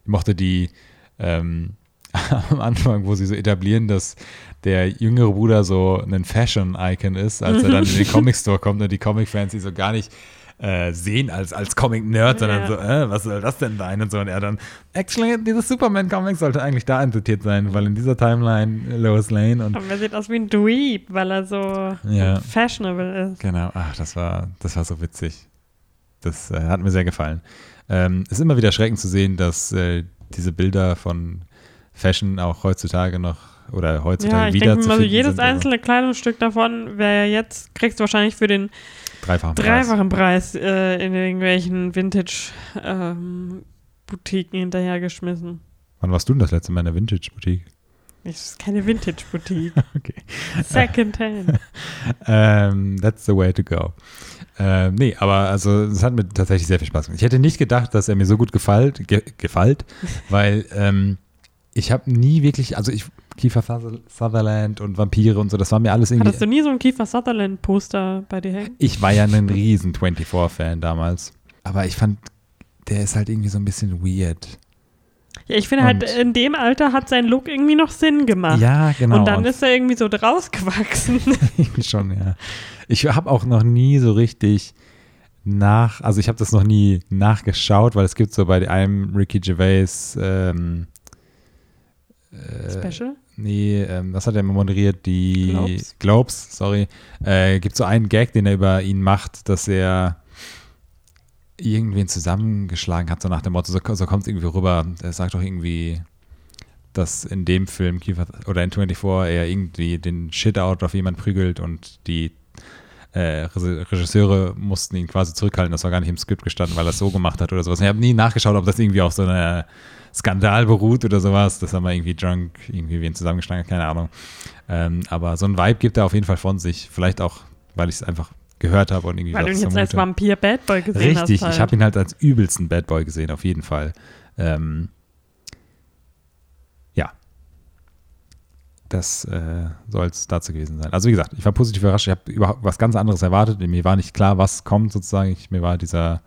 Ich mochte die, ähm, am Anfang, wo sie so etablieren, dass der jüngere Bruder so ein Fashion-Icon ist, als er dann in den Comic-Store kommt und die Comic-Fans ihn so gar nicht äh, sehen als, als Comic-Nerd, sondern ja. so, äh, was soll das denn sein? Und so. Und er dann, actually, dieses Superman-Comic sollte eigentlich da interpretiert sein, weil in dieser Timeline Lois Lane und. Aber er sieht aus wie ein Dweeb, weil er so ja. fashionable ist. Genau, ach, das war, das war so witzig. Das äh, hat mir sehr gefallen. Ähm, es ist immer wieder erschreckend zu sehen, dass äh, diese Bilder von Fashion auch heutzutage noch oder heutzutage ja, ich wieder denke zu finden jedes einzelne Kleidungsstück davon wäre jetzt, kriegst du wahrscheinlich für den dreifachen, dreifachen Preis, Preis äh, in irgendwelchen Vintage-Boutiquen ähm, hinterhergeschmissen. Wann warst du denn das letzte Mal in der Vintage-Boutique? Das ist keine Vintage-Boutique. okay. Secondhand. um, that's the way to go. Ähm, nee, aber also es hat mir tatsächlich sehr viel Spaß gemacht. Ich hätte nicht gedacht, dass er mir so gut gefällt, ge gefällt weil ähm, ich habe nie wirklich, also ich Kiefer Suther- Sutherland und Vampire und so, das war mir alles irgendwie. Hattest du nie so ein Kiefer Sutherland Poster bei dir hängen? Ich war ja ein riesen 24-Fan damals. Aber ich fand, der ist halt irgendwie so ein bisschen weird. Ja, ich finde halt, Und- in dem Alter hat sein Look irgendwie noch Sinn gemacht. Ja, genau. Und dann ist er irgendwie so draus gewachsen. Irgendwie schon, ja. Ich habe auch noch nie so richtig nach, also ich habe das noch nie nachgeschaut, weil es gibt so bei einem Ricky Gervais, ähm, äh, Special? Nee, ähm, was hat er immer moderiert? Die Globes. Globes, sorry. Äh, gibt so einen Gag, den er über ihn macht, dass er irgendwen zusammengeschlagen hat, so nach dem Motto, so, so kommt es irgendwie rüber. Er sagt doch irgendwie, dass in dem Film Kiefer, oder in 24 er irgendwie den Shit-Out auf jemand prügelt und die äh, Re- Regisseure mussten ihn quasi zurückhalten. Das war gar nicht im Skript gestanden, weil er es so gemacht hat oder sowas. Ich habe nie nachgeschaut, ob das irgendwie auf so einer Skandal beruht oder sowas. Das haben wir irgendwie drunk, irgendwie wen zusammengeschlagen, keine Ahnung. Ähm, aber so ein Vibe gibt er auf jeden Fall von sich. Vielleicht auch, weil ich es einfach gehört habe und irgendwie Weil du ihn jetzt als vermute. Vampir Bad Boy gesehen hast. Richtig, halt. ich habe ihn halt als übelsten Bad Boy gesehen, auf jeden Fall. Ähm, ja. Das äh, soll es dazu gewesen sein. Also wie gesagt, ich war positiv überrascht. Ich habe überhaupt was ganz anderes erwartet. Mir war nicht klar, was kommt sozusagen. Ich, mir war dieser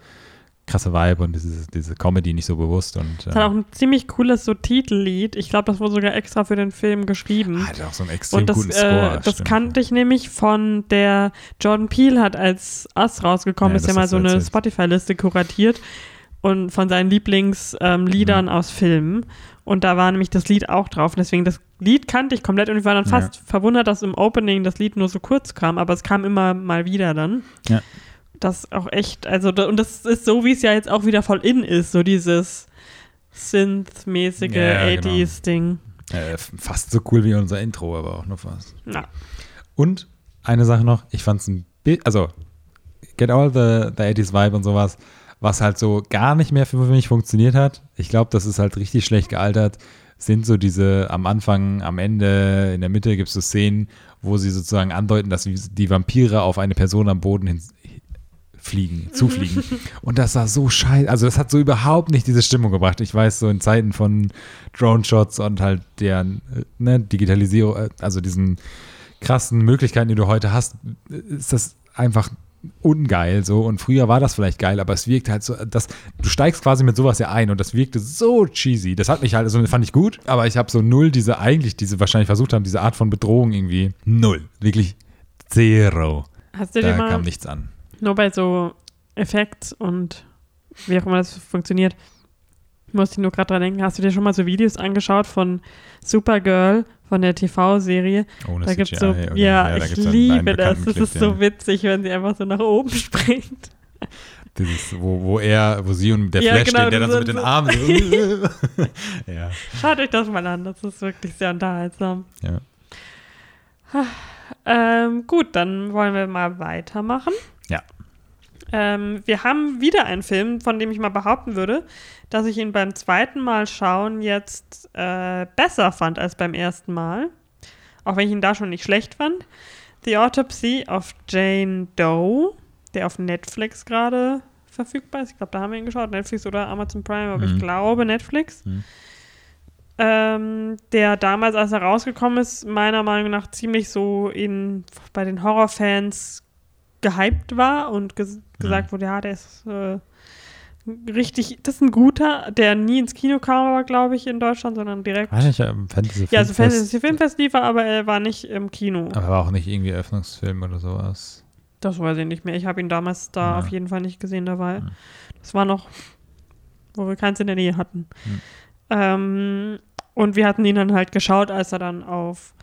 krasse Vibe und diese, diese Comedy nicht so bewusst. Und, Es hat auch äh, ein ziemlich cooles so Titellied. Ich glaube, das wurde sogar extra für den Film geschrieben. hat auch so einen extrem Und das, guten Score. äh, das stimmt. kannte ich nämlich von der Jordan Peele hat als Us rausgekommen, Ja, ist ja mal so eine. Spotify-Liste kuratiert und von seinen Lieblingsliedern Mhm. aus Filmen. Und da war nämlich das Lied auch drauf. Und deswegen, das Lied kannte ich komplett und ich war dann Ja. fast verwundert, dass im Opening das Lied nur so kurz kam, aber es kam immer mal wieder dann. Ja. Das auch echt, also, da- und das ist so, wie es ja jetzt auch wieder voll in ist, so dieses Synth-mäßige Ja, genau. 80s-Ding. Äh, fast so cool wie unser Intro, aber auch noch fast. Ja. Und eine Sache noch, ich fand es ein bisschen, also Get All the, the 80s Vibe und sowas, was halt so gar nicht mehr für mich funktioniert hat. Ich glaube, das ist halt richtig schlecht gealtert. Sind so diese am Anfang, am Ende, in der Mitte gibt es so Szenen, wo sie sozusagen andeuten, dass die Vampire auf eine Person am Boden hin fliegen, zufliegen. Und das war so scheiße. Also, das hat so überhaupt nicht diese Stimmung gebracht. Ich weiß, so in Zeiten von Drone-Shots und halt deren äh, ne, Digitalisierung, äh, also diesen krassen Möglichkeiten, die du heute hast, ist das einfach ungeil so und früher war das vielleicht geil, aber es wirkt halt so, dass du steigst quasi mit sowas ja ein und das wirkte so cheesy. Das hat mich halt, also fand ich gut, aber ich habe so null diese eigentlich diese wahrscheinlich versucht haben, diese Art von Bedrohung irgendwie null, wirklich zero. Hast du dir Da mal kam nichts an. Nur bei so Effekts und wie auch immer das funktioniert, musste ich nur gerade dran denken, hast du dir schon mal so Videos angeschaut von Supergirl, von der TV-Serie? Ohne Da gibt's so, CGI oder- ja, da ich einen liebe das. Das ist so ja. witzig, wenn sie einfach so nach oben springt. Dieses, wo, wo er, wo sie und der Ja, Flash genau, steht, der dann so so- mit den so- Armen so, ja, Schaut euch das mal an, das ist wirklich sehr unterhaltsam. ja. Ähm, gut, dann wollen wir mal weitermachen. Ja. Ähm, wir haben wieder einen Film, von dem ich mal behaupten würde, dass ich ihn beim zweiten Mal schauen jetzt äh, besser fand als beim ersten Mal. Auch wenn ich ihn da schon nicht schlecht fand. The Autopsy of Jane Doe, der auf Netflix gerade verfügbar ist. Ich glaube, da haben wir ihn geschaut. Netflix oder Amazon Prime, aber Mhm. ich glaube Netflix. Mhm. Ähm, der damals, als er rausgekommen ist, meiner Meinung nach ziemlich so in, bei den Horrorfans gehypt war und ges gesagt wurde, ja, der ist äh, richtig, das ist ein guter, der nie ins Kino kam, aber glaube ich in Deutschland, sondern direkt. War nicht im Fantasy Ja, also Fantasy Filmfest lief er, aber er war nicht im Kino. Aber war auch nicht irgendwie Eröffnungsfilm oder sowas. Das weiß ich nicht mehr. Ich habe ihn damals da Ja. auf jeden Fall nicht gesehen dabei. Hm. Das war noch, wo wir keins in der Nähe hatten. Hm. Ähm, und wir hatten ihn dann halt geschaut, als er dann auf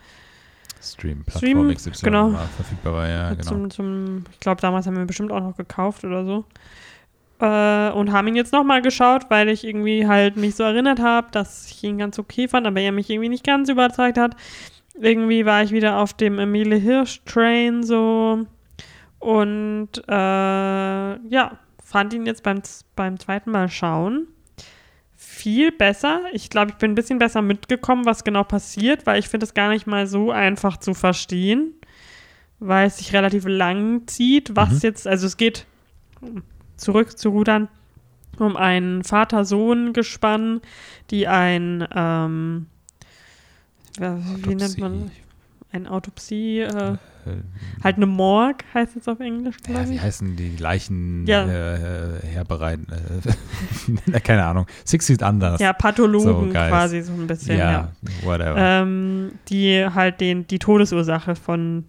Stream, Stream, Plattform XY genau. war verfügbar war, ja, genau. zum, zum, ich glaube, damals haben wir bestimmt auch noch gekauft oder so. Äh, und haben ihn jetzt nochmal geschaut, weil ich irgendwie halt mich so erinnert habe, dass ich ihn ganz okay fand, aber er mich irgendwie nicht ganz überzeugt hat. Irgendwie war ich wieder auf dem Emile Hirsch-Train so und äh, ja, fand ihn jetzt beim, beim zweiten Mal schauen viel besser. Ich glaube, ich bin ein bisschen besser mitgekommen, was genau passiert, weil ich finde es gar nicht mal so einfach zu verstehen, weil es sich relativ lang zieht, was Mhm. jetzt, also es geht zurück zu rudern um ein Vater-Sohn-Gespann, die ein ähm, wie nennt man Autopsie. Ein Autopsie? Äh, Äh, halt eine Morgue heißt es auf Englisch, ja, wie ich. heißen die Leichen Ja. äh, herbereiten? Äh, keine Ahnung. Six Feet Under. Ja, Pathologen So quasi so ein bisschen, ja, ja. whatever. Ähm, die halt den, die Todesursache von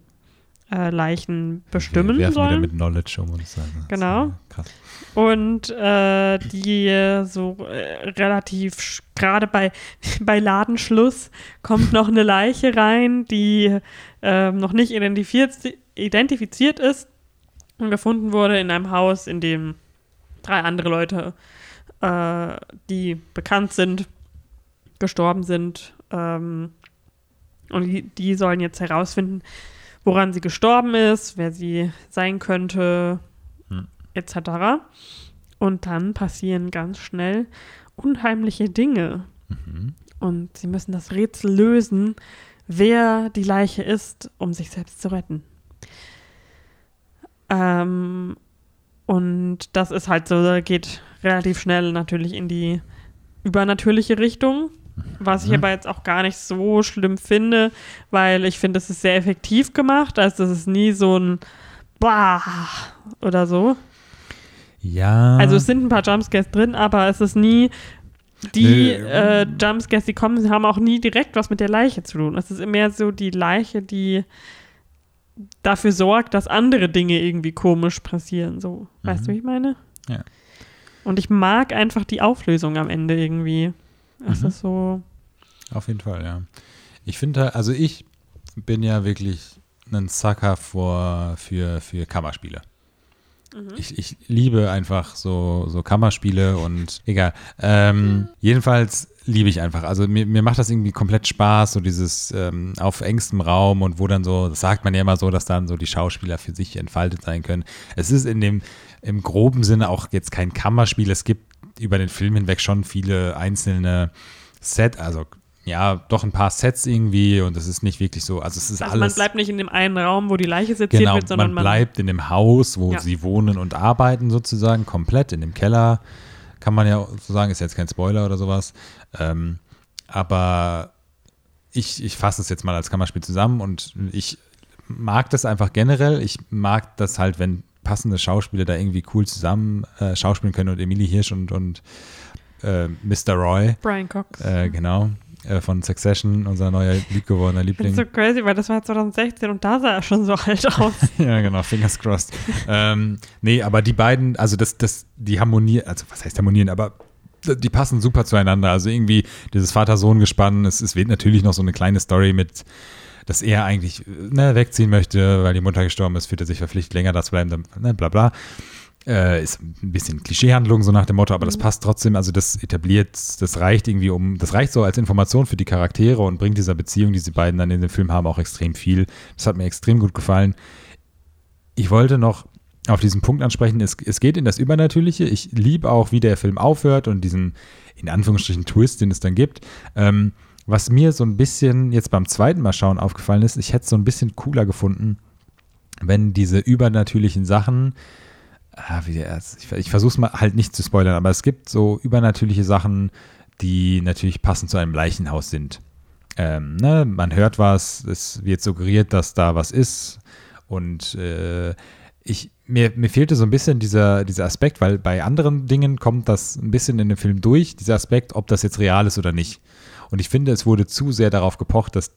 äh, Leichen bestimmen Wir werfen wieder sollen. mit Knowledge um und sagen. Genau. Krass. Und äh, die so äh, relativ, gerade bei, bei Ladenschluss kommt noch eine Leiche rein, die ähm, noch nicht identifiziert, identifiziert ist und gefunden wurde in einem Haus, in dem drei andere Leute, äh, die bekannt sind, gestorben sind. Ähm, und die, die sollen jetzt herausfinden, woran sie gestorben ist, wer sie sein könnte, Hm. etc. Und dann passieren ganz schnell unheimliche Dinge. Mhm. Und sie müssen das Rätsel lösen, wer die Leiche ist, um sich selbst zu retten. Ähm, und das ist halt so, geht relativ schnell natürlich in die übernatürliche Richtung. Was ich Mhm. aber jetzt auch gar nicht so schlimm finde, weil ich finde, es ist sehr effektiv gemacht. Also es ist nie so ein Bah oder so. Ja. Also es sind ein paar Jumpscares drin, aber es ist nie die Nee. äh, Jumpscares, die kommen, haben auch nie direkt was mit der Leiche zu tun. Es ist mehr so die Leiche, die dafür sorgt, dass andere Dinge irgendwie komisch passieren. So, weißt Mhm. du, wie ich meine? Ja. Und ich mag einfach die Auflösung am Ende irgendwie. Es Mhm. ist so. Auf jeden Fall, ja. Ich finde, also ich bin ja wirklich ein Sucker vor, für, für Kammerspiele. Mhm. Ich, ich liebe einfach so, so Kammerspiele und egal. Ähm, jedenfalls liebe ich einfach. Also mir, mir macht das irgendwie komplett Spaß, so dieses ähm, auf engstem Raum und wo dann so, das sagt man ja immer so, dass dann so die Schauspieler für sich entfaltet sein können. Es ist in dem, im groben Sinne auch jetzt kein Kammerspiel. Es gibt über den Film hinweg schon viele einzelne Set, also ja, doch ein paar Sets irgendwie und es ist nicht wirklich so, also es ist Also man alles. bleibt nicht in dem einen Raum, wo die Leiche seziert Genau, wird, sondern man bleibt in dem Haus, wo Ja. sie wohnen und arbeiten sozusagen, komplett in dem Keller. Kann man ja so sagen, ist jetzt kein Spoiler oder sowas. Ähm, aber ich, ich fasse es jetzt mal als Kammerspiel zusammen und ich mag das einfach generell. Ich mag das halt, wenn passende Schauspieler da irgendwie cool zusammen äh, schauspielen können und Emilie Hirsch und, und äh, Mr. Roy, Brian Cox. äh, genau, äh, von Succession, unser neuer liebgewordener Liebling. finde so crazy, weil das war 2016 und da sah er schon so alt aus. Ja, genau, fingers crossed. ähm, nee, aber die beiden, also das, das, die harmonieren, also was heißt harmonieren, aber die passen super zueinander. Also irgendwie dieses Vater-Sohn-Gespann, es, es wird natürlich noch so eine kleine Story mit, dass er eigentlich ne, wegziehen möchte, weil die Mutter gestorben ist, fühlt er sich verpflichtet, länger da zu bleiben, dann, ne, bla bla. Äh, ist ein bisschen Klischeehandlung, so nach dem Motto, aber das passt trotzdem, also das etabliert, das reicht irgendwie um, das reicht so als Information für die Charaktere und bringt dieser Beziehung, die sie beiden dann in dem Film haben, auch extrem viel. Das hat mir extrem gut gefallen. Ich wollte noch auf diesen Punkt ansprechen, es, es geht in das Übernatürliche. Ich liebe auch, wie der Film aufhört und diesen, in Anführungsstrichen, Twist, den es dann gibt. Ähm, was mir so ein bisschen jetzt beim zweiten Mal schauen aufgefallen ist, ich hätte es so ein bisschen cooler gefunden, wenn diese übernatürlichen Sachen, ah, wie ich, ich versuche es mal halt nicht zu spoilern, aber es gibt so übernatürliche Sachen, die natürlich passend zu einem Leichenhaus sind. Ähm, ne, man hört was, es wird suggeriert, dass da was ist und äh, ich, mir, mir fehlte so ein bisschen dieser, dieser Aspekt, weil bei anderen Dingen kommt das ein bisschen in dem Film durch, dieser Aspekt, ob das jetzt real ist oder nicht. Und ich finde, es wurde zu sehr darauf gepocht, dass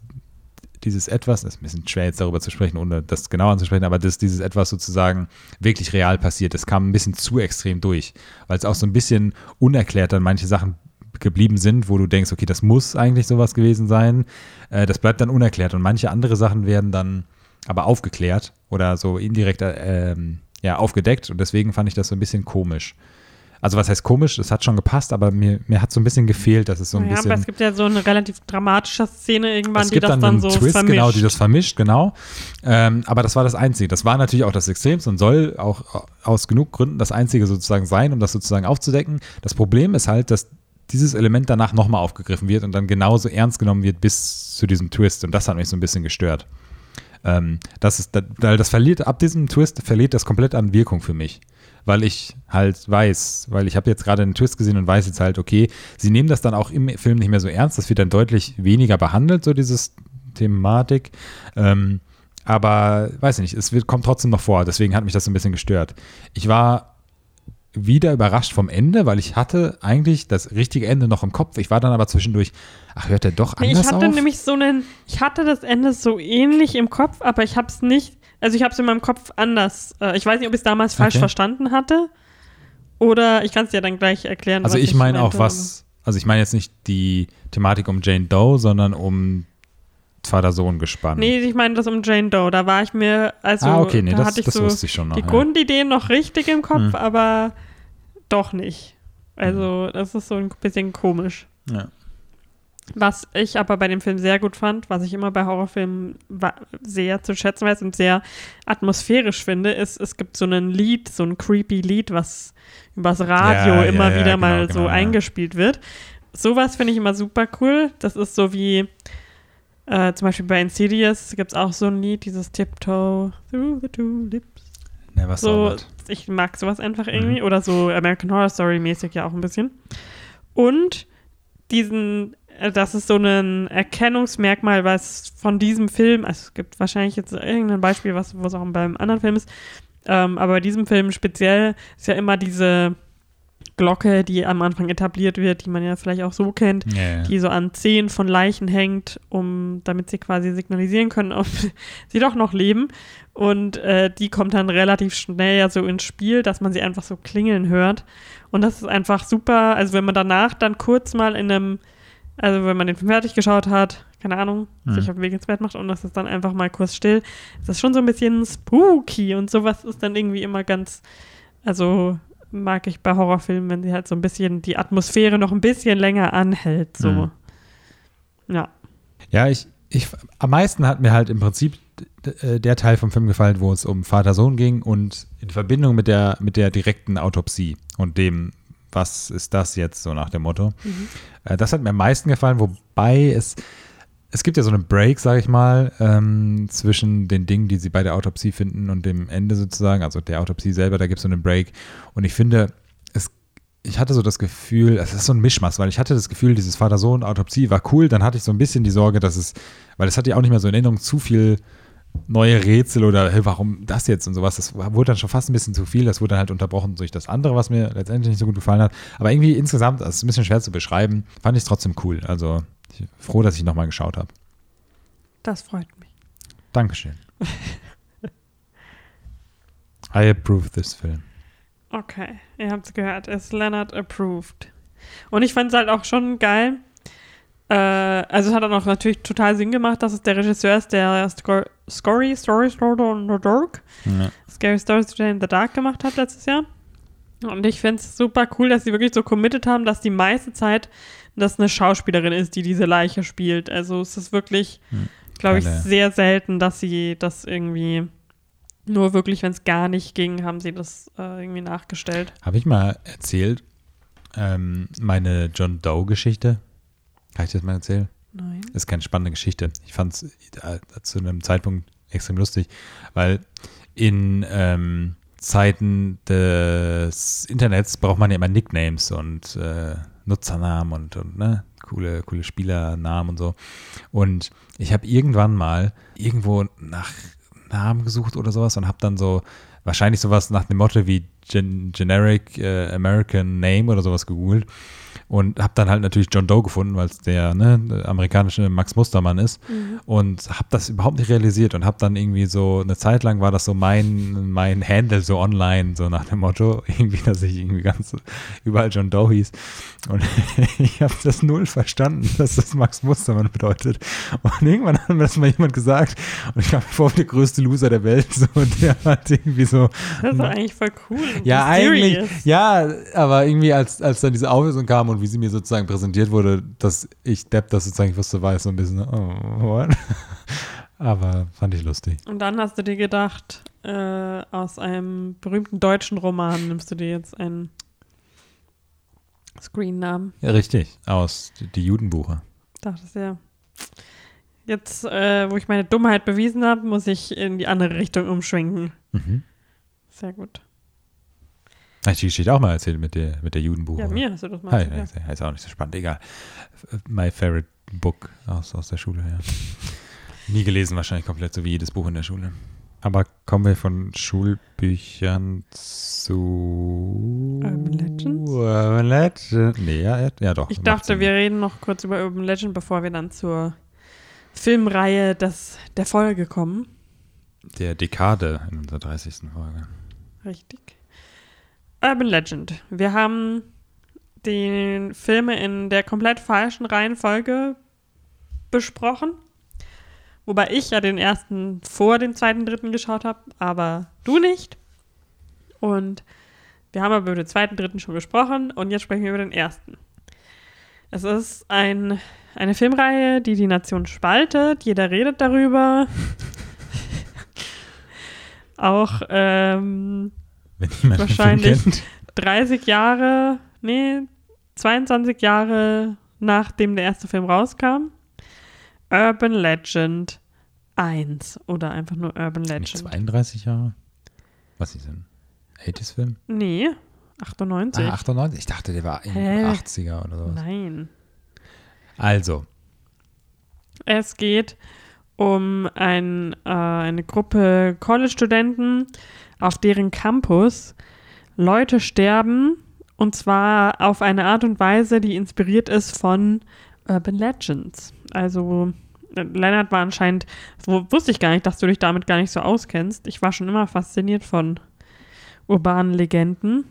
dieses Etwas, das ist ein bisschen schwer jetzt darüber zu sprechen, ohne das genau anzusprechen, aber dass dieses Etwas sozusagen wirklich real passiert. Das kam ein bisschen zu extrem durch, weil es auch so ein bisschen unerklärt dann manche Sachen geblieben sind, wo du denkst, okay, das muss eigentlich sowas gewesen sein. Äh, das bleibt dann unerklärt und manche andere Sachen werden dann aber aufgeklärt oder so indirekt ähm, ja, aufgedeckt und deswegen fand ich das so ein bisschen komisch. Also was heißt komisch? Es hat schon gepasst, aber mir, mir hat so ein bisschen gefehlt, dass es so ein ja, bisschen aber es gibt ja so eine relativ dramatische Szene irgendwann, es die gibt das dann, dann, so Twist, vermischt. genau, die das vermischt, genau. Ähm, aber das war das Einzige. Das war natürlich auch das Extremste und soll auch aus genug Gründen das Einzige sozusagen sein, um das sozusagen aufzudecken. Das Problem ist halt, dass dieses Element danach nochmal aufgegriffen wird und dann genauso ernst genommen wird bis zu diesem Twist. Und das hat mich so ein bisschen gestört. Ähm, das ist, weil das verliert, ab diesem Twist verliert das komplett an Wirkung für mich. Weil ich halt weiß, weil ich habe jetzt gerade einen Twist gesehen und weiß jetzt halt, okay, sie nehmen das dann auch im Film nicht mehr so ernst, das wird dann deutlich weniger behandelt, so dieses Thematik. Ähm, aber weiß nicht, es wird, kommt trotzdem noch vor, deswegen hat mich das so ein bisschen gestört. Ich war wieder überrascht vom Ende, weil ich hatte eigentlich das richtige Ende noch im Kopf. Ich war dann aber zwischendurch, ach, hört er doch anders ich hatte auf? nämlich so einen, ich hatte das Ende so ähnlich im Kopf, aber ich habe es nicht, also ich habe es in meinem Kopf anders. Äh, ich weiß nicht, ob ich es damals falsch Okay. verstanden hatte oder ich kann es dir dann gleich erklären. Also ich meine auch was, also ich meine jetzt nicht die Thematik um Jane Doe, sondern um Vater-Sohn gespannt. Nee, ich meine das um Jane Doe. Da war ich mir, also ah, okay, nee, da das, hatte ich das so wusste ich schon noch. die ja. Grundideen noch richtig im Kopf, Hm. aber doch nicht. Also das ist so ein bisschen komisch. Ja. Was ich aber bei dem Film sehr gut fand, was ich immer bei Horrorfilmen sehr zu schätzen weiß und sehr atmosphärisch finde, ist, es gibt so ein Lied, so ein creepy Lied, was übers Radio Ja, ja, immer ja, wieder genau, mal genau, so ja. eingespielt wird. Sowas finde ich immer super cool. Das ist so wie äh, zum Beispiel bei Insidious gibt es auch so ein Lied, dieses Tiptoe through the tulips. Never saw So, that. ich mag sowas einfach Mhm. irgendwie. Oder so American Horror Story mäßig ja auch ein bisschen. Und diesen, das ist so ein Erkennungsmerkmal, was von diesem Film, also es gibt wahrscheinlich jetzt irgendein Beispiel, was, wo es auch beim anderen Film ist, ähm, aber bei diesem Film speziell ist ja immer diese Glocke, die am Anfang etabliert wird, die man ja vielleicht auch so kennt, Ja, ja. die so an Zehen von Leichen hängt, um damit sie quasi signalisieren können, ob sie doch noch leben. Und äh, die kommt dann relativ schnell ja so ins Spiel, dass man sie einfach so klingeln hört. Und das ist einfach super. Also wenn man danach dann kurz mal in einem, also wenn man den Film fertig geschaut hat, keine Ahnung, Mhm. sich auf den Weg ins Bett macht und das ist dann einfach mal kurz still, ist das schon so ein bisschen spooky und sowas ist dann irgendwie immer ganz, also mag ich bei Horrorfilmen, wenn sie halt so ein bisschen die Atmosphäre noch ein bisschen länger anhält. So. Mhm. Ja. Ja, ich, ich, am meisten hat mir halt im Prinzip äh, der Teil vom Film gefallen, wo es um Vater-Sohn ging und in Verbindung mit der, mit der direkten Autopsie und dem, was ist das jetzt, so nach dem Motto. Äh, das hat mir am meisten gefallen, wobei es, es gibt ja so einen Break, sage ich mal, ähm, zwischen den Dingen, die sie bei der Autopsie finden und dem Ende sozusagen, also der Autopsie selber, da gibt es so einen Break. Und ich finde, es, ich hatte so das Gefühl, es ist so ein Mischmasch, weil ich hatte das Gefühl, dieses Vater-Sohn-Autopsie war cool, dann hatte ich so ein bisschen die Sorge, dass es, weil es hatte ja auch nicht mehr so in Erinnerung zu viel neue Rätsel oder hey, warum das jetzt und sowas. Das wurde dann schon fast ein bisschen zu viel. Das wurde dann halt unterbrochen durch das andere, was mir letztendlich nicht so gut gefallen hat. Aber irgendwie insgesamt, das ist ein bisschen schwer zu beschreiben, fand ich es trotzdem cool. Also froh, dass ich nochmal geschaut habe. Das freut mich. Dankeschön. I approve this film. Okay, ihr habt es gehört. Ist Leonard approved. Und ich fand es halt auch schon geil. Äh, also es hat dann auch natürlich total Sinn gemacht, dass es der Regisseur ist, der Scor Scary Stories in the Dark, Ja. Scary Stories in the Dark gemacht hat letztes Jahr. Und ich finde es super cool, dass sie wirklich so committed haben, dass die meiste Zeit das eine Schauspielerin ist, die diese Leiche spielt. Also es ist wirklich, Hm. glaube ich, sehr selten, dass sie das irgendwie nur wirklich, wenn es gar nicht ging, haben sie das äh, irgendwie nachgestellt. Habe ich mal erzählt, ähm, meine John Doe-Geschichte? Kann ich das mal erzählen? Nein. ist keine spannende Geschichte. Ich fand es zu einem Zeitpunkt extrem lustig, weil in ähm, Zeiten des Internets braucht man ja immer Nicknames und äh, Nutzernamen und, und ne, coole, coole Spielernamen und so. Und ich habe irgendwann mal irgendwo nach Namen gesucht oder sowas und habe dann so wahrscheinlich sowas nach dem Motto wie Gen Generic äh, American Name oder sowas gegoogelt und habe dann halt natürlich John Doe gefunden, weil es der, ne, der amerikanische Max Mustermann ist und habe das überhaupt nicht realisiert und habe dann irgendwie so eine Zeit lang war das so mein mein Handle so online so nach dem Motto irgendwie, dass ich irgendwie ganz überall John Doe hieß und ich habe das null verstanden, dass das Max Mustermann bedeutet und irgendwann hat mir das mal jemand gesagt und ich kam mir vor der größte Loser der Welt so und der hat irgendwie so Das ist eigentlich voll cool. ja, mysterious. eigentlich, ja, aber irgendwie, als, als dann diese Auflösung kam und wie sie mir sozusagen präsentiert wurde, dass ich Depp das sozusagen, ich wusste, war so ein bisschen, oh, what? Aber fand ich lustig. Und dann hast du dir gedacht, äh, aus einem berühmten deutschen Roman nimmst du dir jetzt einen Screen-Namen. Ja, richtig, aus Die- Die Judenbuche. Dachtest ja. Jetzt, äh, wo ich meine Dummheit bewiesen habe, muss ich in die andere Richtung umschwenken. Mhm. Sehr gut. Habe ich die Geschichte auch mal erzählt mit der, mit der Judenbuch? Ja, oder? mir hast du das mal Hi, erzählt. ist auch nicht so spannend, egal. My favorite book aus, aus der Schule, ja. Nie gelesen, wahrscheinlich komplett, so wie jedes Buch in der Schule. Aber kommen wir von Schulbüchern zu Urban Legends? Urban Legend. Nee, ja, ja, ja doch. Ich dachte, wir reden noch kurz über Urban Legend, bevor wir dann zur Filmreihe des, der Folge kommen. Der Dekade in unserer 30. Folge. Richtig. Urban Legend. Wir haben die Filme in der komplett falschen Reihenfolge besprochen. Wobei ich ja den ersten vor dem zweiten, dritten geschaut habe, aber du nicht. Und wir haben aber über den zweiten, dritten schon gesprochen und jetzt sprechen wir über den ersten. Es ist ein, eine Filmreihe, die die Nation spaltet. Jeder redet darüber. Auch ähm, Wenn niemand den Film Wahrscheinlich. kennt. 30 Jahre, nee, 22 Jahre nachdem der erste Film rauskam. Urban Legend 1 oder einfach nur Urban Legend. 32 Jahre? Was ist denn? 80s-Film? Nee, 98. Ah, 98? Ich dachte, der war Hä? 80er oder sowas. Nein. Also, Es geht um ein, äh, eine Gruppe College-Studenten, auf deren Campus Leute sterben und zwar auf eine Art und Weise, die inspiriert ist von Urban Legends. Also Lennart war anscheinend, wo, wusste ich gar nicht, dass du dich damit gar nicht so auskennst. Ich war schon immer fasziniert von urbanen Legenden.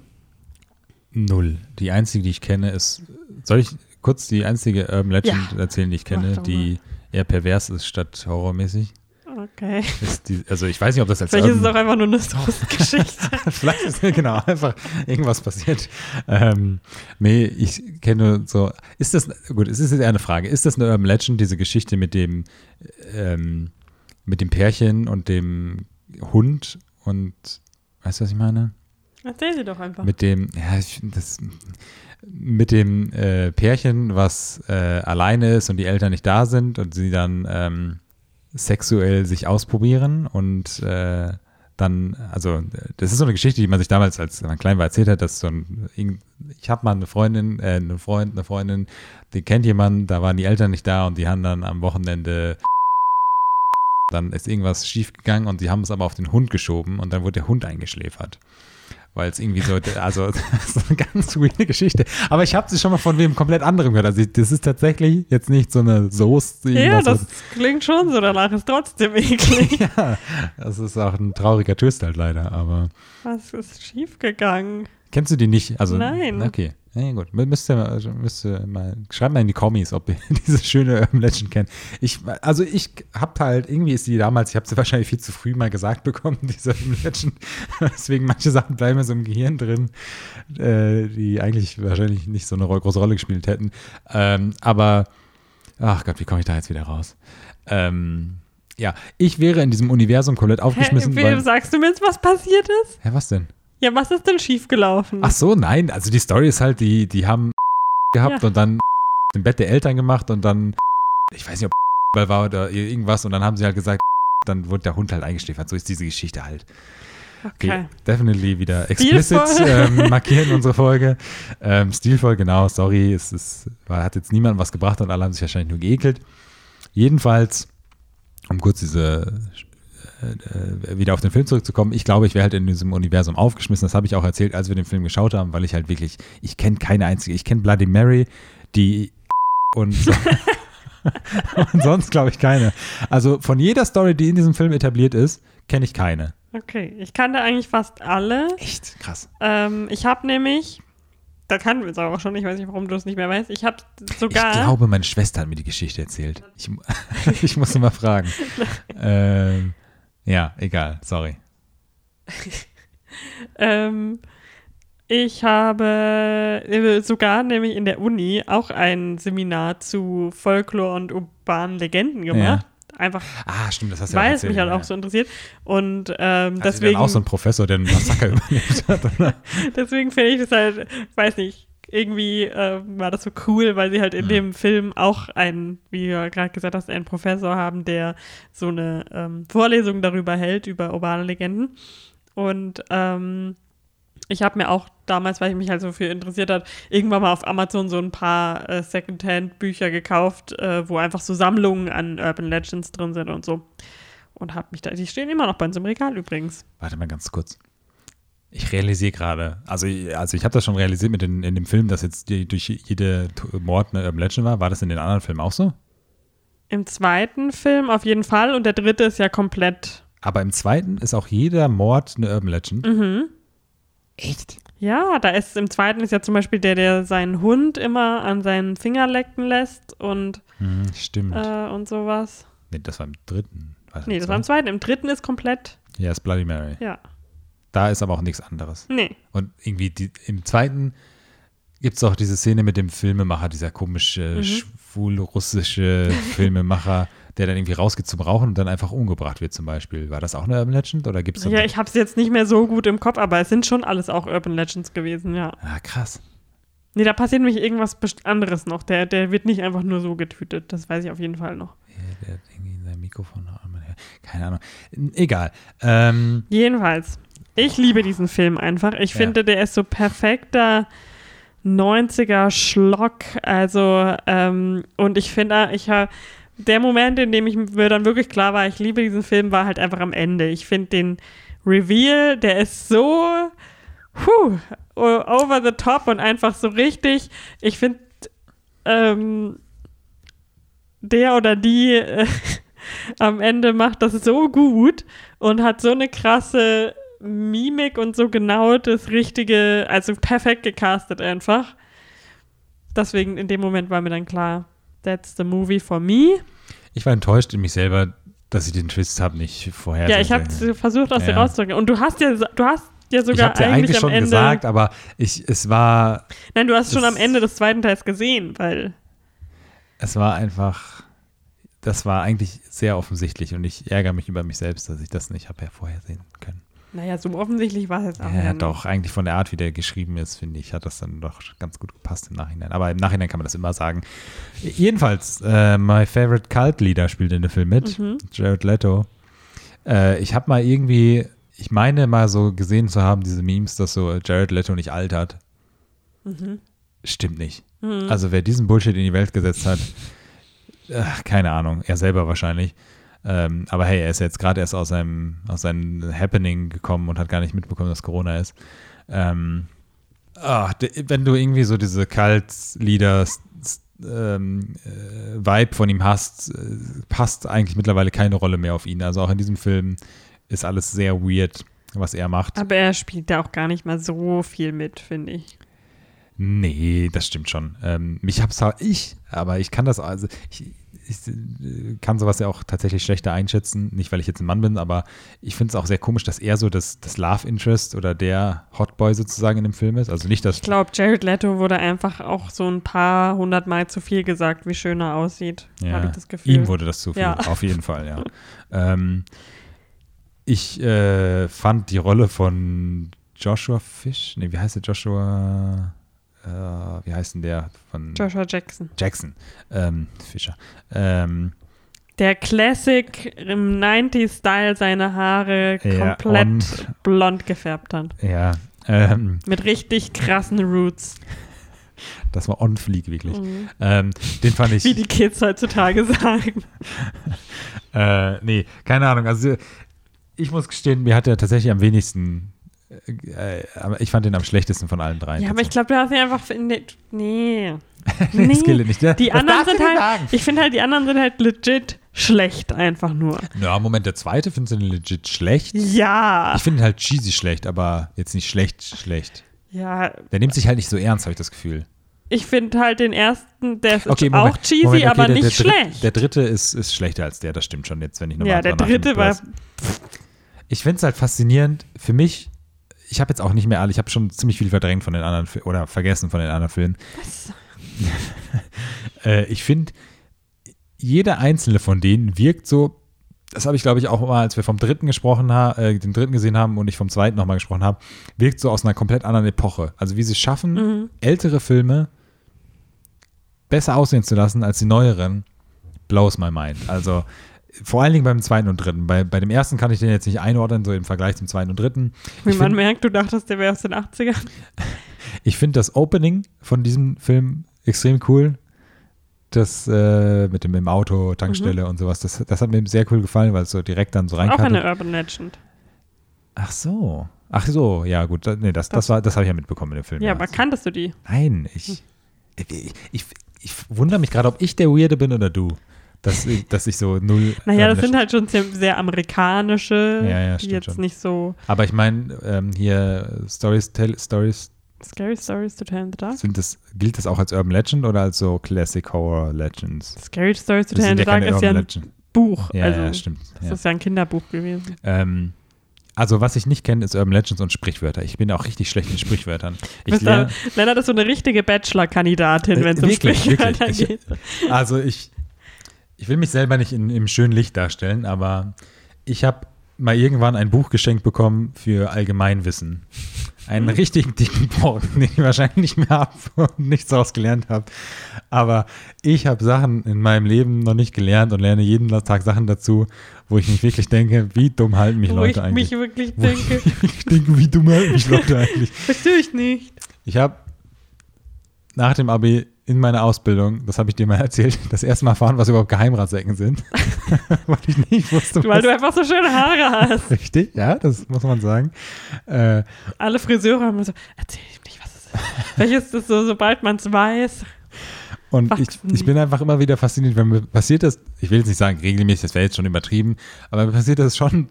null. Die einzige, die ich kenne, ist. Soll ich kurz die einzige Urban Legend Ja. erzählen, die ich kenne, die eher pervers ist statt horrormäßig? Okay. Die, also, ich weiß nicht, ob das als Vielleicht ist es Urban auch einfach nur eine Trostgeschichte. Vielleicht ist genau einfach irgendwas passiert. Ähm, nee, ich kenne so. Ist das gut? Es ist jetzt eher eine Frage. Ist das eine Urban Legend, diese Geschichte mit dem ähm, mit dem Pärchen und dem Hund und weißt du, was ich meine? Erzähl sie doch einfach. Mit dem, ja, ich, das, mit dem äh, Pärchen, was äh, alleine ist und die Eltern nicht da sind und sie dann ähm, sexuell sich ausprobieren und äh, dann, also das ist so eine Geschichte, die man sich damals, als man klein war, erzählt hat, dass so ein, ich habe mal eine Freundin, äh, einen Freund, eine Freundin, die kennt jemanden, da waren die Eltern nicht da und die haben dann am Wochenende dann ist irgendwas schief gegangen und sie haben es aber auf den Hund geschoben und dann wurde der Hund eingeschläfert. Weil es irgendwie so, also ist eine ganz weirde Geschichte. Aber ich habe sie schon mal von wem komplett anderem gehört. Also das ist tatsächlich jetzt nicht so eine Soße. Ja, das klingt schon so, danach ist trotzdem eklig. ja, das ist auch ein trauriger Twist halt leider, aber Was ist schiefgegangen? kennst du die nicht? Also, Nein. Okay, ja, gut. Mü- Müsst ihr, mal- also müsst ihr mal, schreibt mal in die Kommis, ob ihr diese schöne Urban Legend kennt. Ich, also ich hab halt, irgendwie ist die damals, ich habe sie wahrscheinlich viel zu früh mal gesagt bekommen, diese Urban Legend. Deswegen manche Sachen bleiben mir so im Gehirn drin, äh, die eigentlich wahrscheinlich nicht so eine ro- große Rolle gespielt hätten. Ähm, aber, ach Gott, wie komme ich da jetzt wieder raus? Ähm, ja, ich wäre in diesem Universum komplett aufgeschmissen. Hä, weil, wie, sagst du mir jetzt, was passiert ist? Hä, was denn? Ja, was ist denn schiefgelaufen? Ach so, nein. Also die Story ist halt, die, die haben gehabt Ja. und dann im Bett der Eltern gemacht und dann, ich weiß nicht, ob weil war oder irgendwas und dann haben sie halt gesagt, dann wurde der Hund halt eingeschläfert. So ist diese Geschichte halt. okay. Definitely wieder explicit ähm, markieren unsere Folge. Ähm, stilvoll, genau, sorry. Es ist, war, hat jetzt niemandem was gebracht und alle haben sich wahrscheinlich nur geekelt. Jedenfalls, um kurz diese wieder auf den Film zurückzukommen, ich glaube, ich wäre halt in diesem Universum aufgeschmissen. Das habe ich auch erzählt, als wir den Film geschaut haben, weil ich halt wirklich, ich kenne keine einzige, ich kenne Bloody Mary, die und, so, und sonst glaube ich keine. Also von jeder Story, die in diesem Film etabliert ist, kenne ich keine. Okay, ich kannte eigentlich fast alle. Echt krass. Ähm, ich habe nämlich, da kannten wir es auch schon, ich weiß nicht, warum du es nicht mehr weißt, ich habe sogar, Ich glaube, meine Schwester hat mir die Geschichte erzählt. Ich, ich muss mal fragen. ähm, ja, egal, sorry. ähm, ich habe äh, sogar nämlich in der Uni auch ein Seminar zu Folklore und urbanen Legenden gemacht. Einfach, Ah, stimmt, das hast du ja weil es mich halt ja. auch so interessiert. Und ähm, deswegen, dann auch so ein Professor, der einen Massaker überlebt hat, oder? deswegen finde ich das halt, weiß nicht, irgendwie äh, war das so cool, weil sie halt in Mhm. dem Film auch einen, wie du ja gerade gesagt hast, einen Professor haben, der so eine ähm, Vorlesung darüber hält, über urbane Legenden. Und ähm, Ich habe mir auch damals, weil ich mich halt so viel interessiert hat, irgendwann mal auf Amazon so ein paar äh, Secondhand-Bücher gekauft, äh, wo einfach so Sammlungen an Urban Legends drin sind und so. Und habe mich da, die stehen immer noch bei uns im Regal übrigens. Warte mal ganz kurz. Ich realisiere gerade, also, also ich habe das schon realisiert mit den, in dem Film, dass jetzt die, durch jede Mord eine Urban Legend war. War das in den anderen Filmen auch so? Im zweiten Film auf jeden Fall und der dritte ist ja komplett. Aber im zweiten ist auch jeder Mord eine Urban Legend. Mhm. Echt? Ja, da ist im zweiten ist ja zum Beispiel der, der seinen Hund immer an seinen Finger lecken lässt und, Hm, stimmt. äh, und sowas. nee, das war im dritten. War Nee, das war im zweiten. Im dritten ist komplett. Ja, ist Bloody Mary. Ja. Da ist aber auch nichts anderes. Nee. Und irgendwie die, im zweiten gibt es auch diese Szene mit dem Filmemacher, dieser komische, Mhm. schwul-russische Filmemacher, der dann irgendwie rausgeht zum Rauchen und dann einfach umgebracht wird zum Beispiel. War das auch eine Urban Legend oder gibt es Ja, ich habe es jetzt nicht mehr so gut im Kopf, aber es sind schon alles auch Urban Legends gewesen, ja. Ah, krass. Nee, da passiert nämlich irgendwas anderes noch. Der, der wird nicht einfach nur so getötet. Das weiß ich auf jeden Fall noch. Ja, der hat irgendwie sein Mikrofon. Keine Ahnung. Egal. Ähm, Jedenfalls, ich liebe diesen Film einfach. Ich Ja. finde, der ist so perfekter 90er Schlock. Also, ähm, und ich finde, ich habe der Moment, in dem ich mir dann wirklich klar war, ich liebe diesen Film, war halt einfach am Ende. Ich finde den Reveal, der ist so puh, over the top und einfach so richtig. Ich finde, ähm, der oder die äh, am Ende macht das so gut und hat so eine krasse Mimik und so genau das Richtige, also perfekt gecastet einfach. Deswegen in dem Moment war mir dann klar, that's the movie for me. ich war enttäuscht in mich selber, dass ich den Twist habe nicht vorher. Ja, ich habe versucht, aus dir Ja. rauszukriegen. Und du hast ja, du hast ja Ich sogar ja eigentlich, eigentlich am schon Ende. gesagt, aber ich, es war, nein, du hast schon das- am Ende des zweiten Teils gesehen, weil. es war einfach, das war eigentlich sehr offensichtlich und ich ärgere mich über mich selbst, dass ich das nicht habe vorhersehen können. Naja, so offensichtlich war es jetzt auch Ja, ja doch, eigentlich von der Art, wie der geschrieben ist, finde ich, hat das dann doch ganz gut gepasst im Nachhinein. Aber im Nachhinein kann man das immer sagen. Jedenfalls, äh, My Favorite Cult Leader spielt in dem Film mit, Mhm. Jared Leto. Äh, ich habe mal irgendwie, ich meine mal so gesehen zu haben, diese Memes, dass so Jared Leto nicht altert. Mhm. Stimmt nicht. Mhm. Also wer diesen Bullshit in die Welt gesetzt hat, äh, keine Ahnung, er selber wahrscheinlich. Ähm, aber hey, er ist jetzt gerade erst aus seinem, aus seinem Happening gekommen und hat gar nicht mitbekommen, dass Corona ist. Ähm, de- wenn du irgendwie so diese Cult-Leader ähm, äh, Vibe von ihm hast, äh, passt eigentlich mittlerweile keine Rolle mehr auf ihn. Also auch in diesem Film ist alles sehr weird, was er macht. Aber er spielt da auch gar nicht mal so viel mit, finde ich. Nee, das stimmt schon. Ähm, mich hab's ich, aber ich kann das, also ich, ich äh, kann sowas ja auch tatsächlich schlechter einschätzen. Nicht, weil ich jetzt ein Mann bin, aber ich finde es auch sehr komisch, dass er so das, das Love Interest oder der Hotboy sozusagen in dem Film ist. Also nicht, dass. Ich glaube, Jared Leto wurde einfach auch so ein paar hundert Mal zu viel gesagt, wie schön er aussieht. Ja, Habe ich das Gefühl. ihm wurde das zu viel, Ja. auf jeden Fall, ja. ähm, ich äh, fand die Rolle von Joshua Fish, nee, wie heißt der Joshua? Äh, wie heißt denn der von Joshua Jackson. Jackson? Ähm, Fischer. Ähm, Der Classic im 90s-Style seine Haare Ja, komplett und- blond gefärbt hat. Ja, ähm, Mit richtig krassen Roots. das war on fleek wirklich. Mhm. Ähm, den fand ich. Wie die Kids heutzutage sagen. Äh, nee, keine Ahnung. Also ich muss gestehen, mir hat er tatsächlich am wenigsten. Äh, aber ich fand den am schlechtesten von allen dreien. Ja, aber ich glaube, du hast ihn einfach. Nee. nee. nee, nee. Skille nicht. ne? Die Was anderen sind halt. sagen? Ich finde halt, die anderen sind halt legit schlecht, einfach nur. Ja, Moment, der zweite findest du den legit schlecht. Ja. Ich finde ihn halt cheesy schlecht, aber jetzt nicht schlecht, schlecht. Ja, Der nimmt sich halt nicht so ernst, habe ich das Gefühl. ich finde halt den ersten, der ist Okay, auch Moment, cheesy, Moment, okay, aber der, nicht der, Dritte, schlecht. der dritte ist, ist schlechter als der, das stimmt schon jetzt, wenn ich nochmal ja, der dritte war. Ich finde es halt faszinierend. Für mich, ich habe jetzt auch nicht mehr alle, ich habe schon ziemlich viel verdrängt von den anderen oder vergessen von den anderen Filmen. Was? Äh, ich finde, jeder einzelne von denen wirkt so. Das habe ich, glaube ich, auch mal, als wir vom dritten gesprochen haben, äh, den dritten gesehen haben und ich vom zweiten nochmal gesprochen habe, wirkt so aus einer komplett anderen Epoche. Also wie sie es schaffen, Mhm. ältere Filme besser aussehen zu lassen als die neueren, blows my mind. Also vor allen Dingen beim zweiten und dritten. Bei, bei dem ersten kann ich den jetzt nicht einordnen, so im Vergleich zum zweiten und dritten. Wie Ich man find- merkt, du dachtest, der wäre aus den 80ern. Ich finde das Opening von diesem Film extrem cool. Das äh, mit dem im Auto, Tankstelle und sowas, das, das hat mir sehr cool gefallen, weil es so direkt dann so Auch reinkam. eine Urban Legend. Ach so. Ach so, ja gut. Nee, das, das, Das- war, das habe ich ja mitbekommen in dem Film. Ja, aber kanntest du die? Nein, ich, ich, ich, ich wundere mich gerade, ob ich der Weirde bin oder du. Dass, ich- dass ich so null. Naja, das sind halt schon sehr, sehr amerikanische, Ja, ja, die jetzt schon. nicht so Aber ich meine, ähm, hier Stories, tell, Stories, Scary Stories to Tell in the Dark. sind das, gilt das auch als Urban Legend oder als so Classic Horror Legends? Scary Stories to Tell in the Dark ist ja ein Legend. Buch. Ja, also, ja, stimmt. Das Ja. ist ja ein Kinderbuch gewesen. Ähm, also, was ich nicht kenne, ist Urban Legends und Sprichwörter. Ich bin auch richtig schlecht in Sprichwörtern. Ich lerne, Lennart ist so eine richtige Bachelor-Kandidatin, Äh, wenn es um Sprichwörter wirklich. Ich- geht. also ich, ich will mich selber nicht in, im schönen Licht darstellen, aber ich habe mal irgendwann ein Buch geschenkt bekommen für Allgemeinwissen. Einen richtigen dicken Brocken, den ich wahrscheinlich nicht mehr habe und nichts daraus gelernt habe. Aber ich habe Sachen in meinem Leben noch nicht gelernt und lerne jeden Tag Sachen dazu, wo ich mich wirklich denke, wie dumm halten mich Wo Leute ich eigentlich. mich wirklich Wo denke, ich denke, wie dumm halten mich Leute eigentlich. verstehe ich nicht. Ich habe nach dem Abi in meiner Ausbildung, das habe ich dir mal erzählt, das erste Mal erfahren, was überhaupt Geheimratsecken sind. Weil ich nicht wusste, Weil du einfach so schöne Haare hast. richtig, ja, das muss man sagen. Äh, Alle Friseure haben so, erzähl ihm nicht, was es ist. Vielleicht ist es so, sobald man es weiß. und ich, ich bin einfach immer wieder fasziniert, wenn mir passiert das, ich will jetzt nicht sagen regelmäßig, das wäre jetzt schon übertrieben, aber mir passiert das schon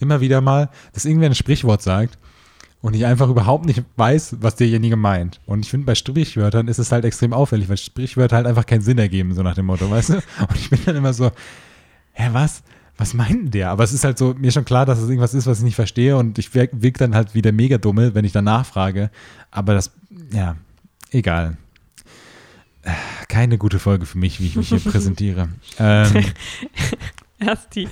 immer wieder mal, dass irgendwer ein Sprichwort sagt und ich einfach überhaupt nicht weiß, was derjenige meint. Und ich finde, bei Sprichwörtern ist es halt extrem auffällig, weil Sprichwörter halt einfach keinen Sinn ergeben, so nach dem Motto, weißt du? Und ich bin dann immer so, hä, was? Was meint denn der? Aber es ist halt so, mir schon klar, dass es irgendwas ist, was ich nicht verstehe und ich wirke wirk dann halt wieder mega dumme, wenn ich dann nachfrage. Aber das, ja, egal. Äh, Keine gute Folge für mich, wie ich mich hier präsentiere. Ähm, Erst die,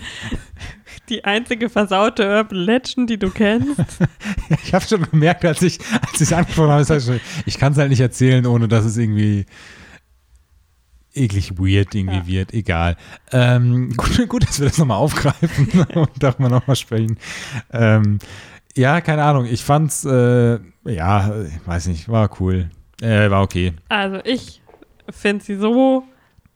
die einzige versaute Urban Legend, die du kennst. ich habe schon gemerkt, als ich als ich angesprochen habe, ich, ich kann es halt nicht erzählen, ohne dass es irgendwie eklig weird irgendwie Ja. wird. Egal. Ähm, gut, gut, dass wir das nochmal aufgreifen und darüber nochmal sprechen. Ähm, ja, keine Ahnung. Ich fand's, äh, ja, ich weiß nicht, war cool. Äh, war okay. Also ich finde sie so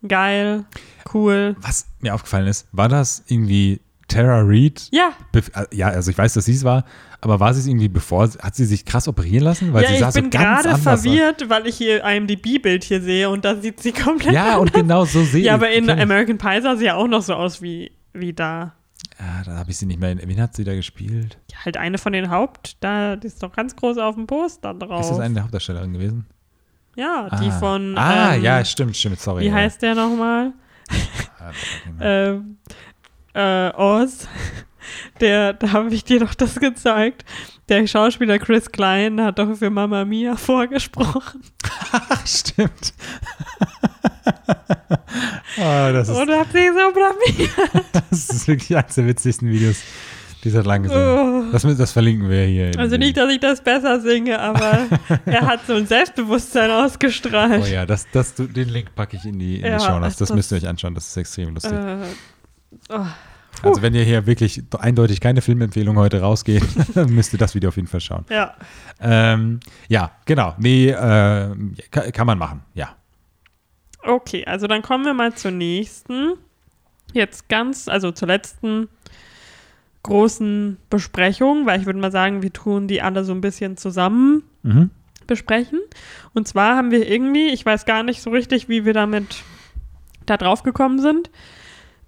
geil, cool. Was mir aufgefallen ist, war das irgendwie Tara Reid? Ja, äh, Ja, also ich weiß, dass sie es war, aber war sie es irgendwie bevor, hat sie sich krass operieren lassen? Weil ja sie ich sah so bin ganz gerade anders aus. verwirrt, weil ich hier IMDb-Bild hier sehe und da sieht sie komplett Ja, und genau so sehe ich. Ja, aber in ich. American Pie sah sie ja auch noch so aus wie, wie da. Ja, da habe ich sie nicht mehr. in- Wen hat sie da gespielt? Ja, halt eine von den Haupt, da die ist doch ganz groß auf dem Poster drauf. Ist das eine der Hauptdarstellerinnen gewesen? Ja, die ah. von. Ah, ähm, ja, stimmt, stimmt, sorry. Wie ja. heißt der nochmal? Ah. Ähm, äh, Oz. Der, da habe ich dir doch das gezeigt. Der Schauspieler Chris Klein hat doch für Mamma Mia vorgesprochen. Stimmt. oh, das, ist, Und hab sie so blamiert. das ist wirklich eines der witzigsten Videos dieser langen gesehen. Oh. Das, das verlinken wir hier. Also nicht, dass ich das besser singe, aber er hat so ein Selbstbewusstsein ausgestrahlt. Oh ja, das, das, den Link packe ich in die, in Ja, die Shownotes. Das das- müsst ihr euch anschauen, das ist extrem lustig. Äh, oh, Also wenn ihr hier wirklich eindeutig keine Filmempfehlung heute rausgeht, müsst ihr das Video auf jeden Fall schauen. ja. Ähm, ja, genau. Nee, äh, kann, kann man machen, ja. Okay, also dann kommen wir mal zur nächsten. Jetzt ganz, also zur letzten großen Besprechung, weil ich würde mal sagen, wir tun die alle so ein bisschen zusammen Mhm. besprechen. Und zwar haben wir irgendwie, ich weiß gar nicht so richtig, wie wir damit da drauf gekommen sind,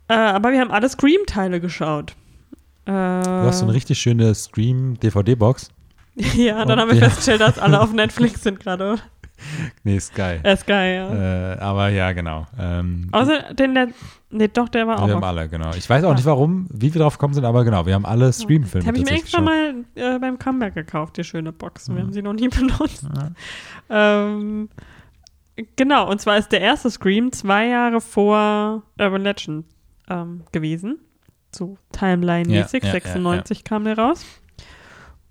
äh, aber wir haben alle Scream-Teile geschaut. Äh, Du hast so eine richtig schöne Stream-DVD-Box. ja, dann Und- haben wir ja. festgestellt, dass alle auf Netflix sind gerade. Nee, ist geil. Er ist geil, ja. Äh, aber ja, genau. Ähm, Außer den, der, nee, doch, der war auch wir haben alle, genau. Ich weiß auch Ja. nicht warum, wie wir drauf gekommen sind, aber genau, wir haben alle Stream-Filme Habe ich mir extra mal äh, beim Comeback gekauft, die schöne Box. Wir Mhm. haben sie noch nie benutzt. Ja. Ähm, genau, und zwar ist der erste Scream zwei Jahre vor Urban Legend ähm, gewesen. So Timeline-mäßig. Ja, ja, 96 kam der raus.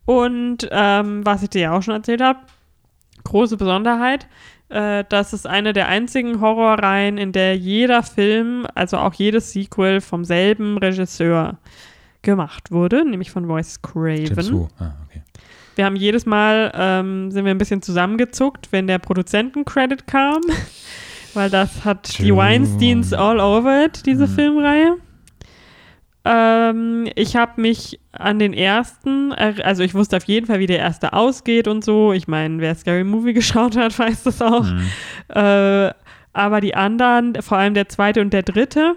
Und ähm, was ich dir ja auch schon erzählt habe, große Besonderheit, äh, das ist eine der einzigen Horrorreihen, in der jeder Film, also auch jedes Sequel vom selben Regisseur gemacht wurde, nämlich von Royce James Craven. Ah, okay. Wir haben jedes Mal, ähm, sind wir ein bisschen zusammengezuckt, wenn der Produzenten-Credit kam, weil das hat die True. Weinsteins all over it, diese Mhm. Filmreihe. Ähm, ich habe mich an den ersten, er- also ich wusste auf jeden Fall, wie der erste ausgeht und so. Ich meine, wer Scary Movie geschaut hat, weiß das auch. Mhm. Äh, aber die anderen, vor allem der zweite und der dritte,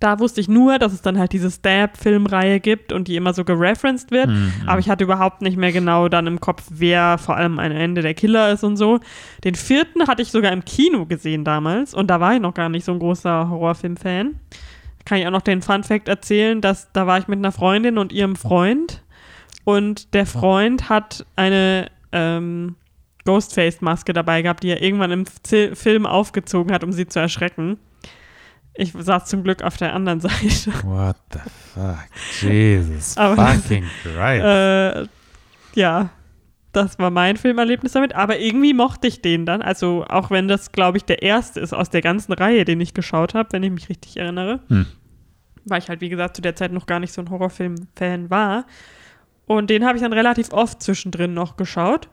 da wusste ich nur, dass es dann halt diese Stab-Filmreihe gibt und die immer so gereferenced wird. Mhm. Aber ich hatte überhaupt nicht mehr genau dann im Kopf, wer vor allem am Ende der Killer ist und so. Den vierten hatte ich sogar im Kino gesehen damals und da war ich noch gar nicht so ein großer Horrorfilm-Fan. Kann ich auch noch den Fun-Fact erzählen, dass da war ich mit einer Freundin und ihrem Freund und der Freund hat eine ähm, Ghostface-Maske dabei gehabt, die er irgendwann im Zil- Film aufgezogen hat, um sie zu erschrecken. Ich saß zum Glück auf der anderen Seite. What the fuck? Jesus Aber- fucking Christ. äh, ja, das war mein Filmerlebnis damit. Aber irgendwie mochte ich den dann. Also auch wenn das, glaube ich, der erste ist aus der ganzen Reihe, den ich geschaut habe, wenn ich mich richtig erinnere. Hm. Weil ich halt, wie gesagt, zu der Zeit noch gar nicht so ein Horrorfilm-Fan war. Und den habe ich dann relativ oft zwischendrin noch geschaut.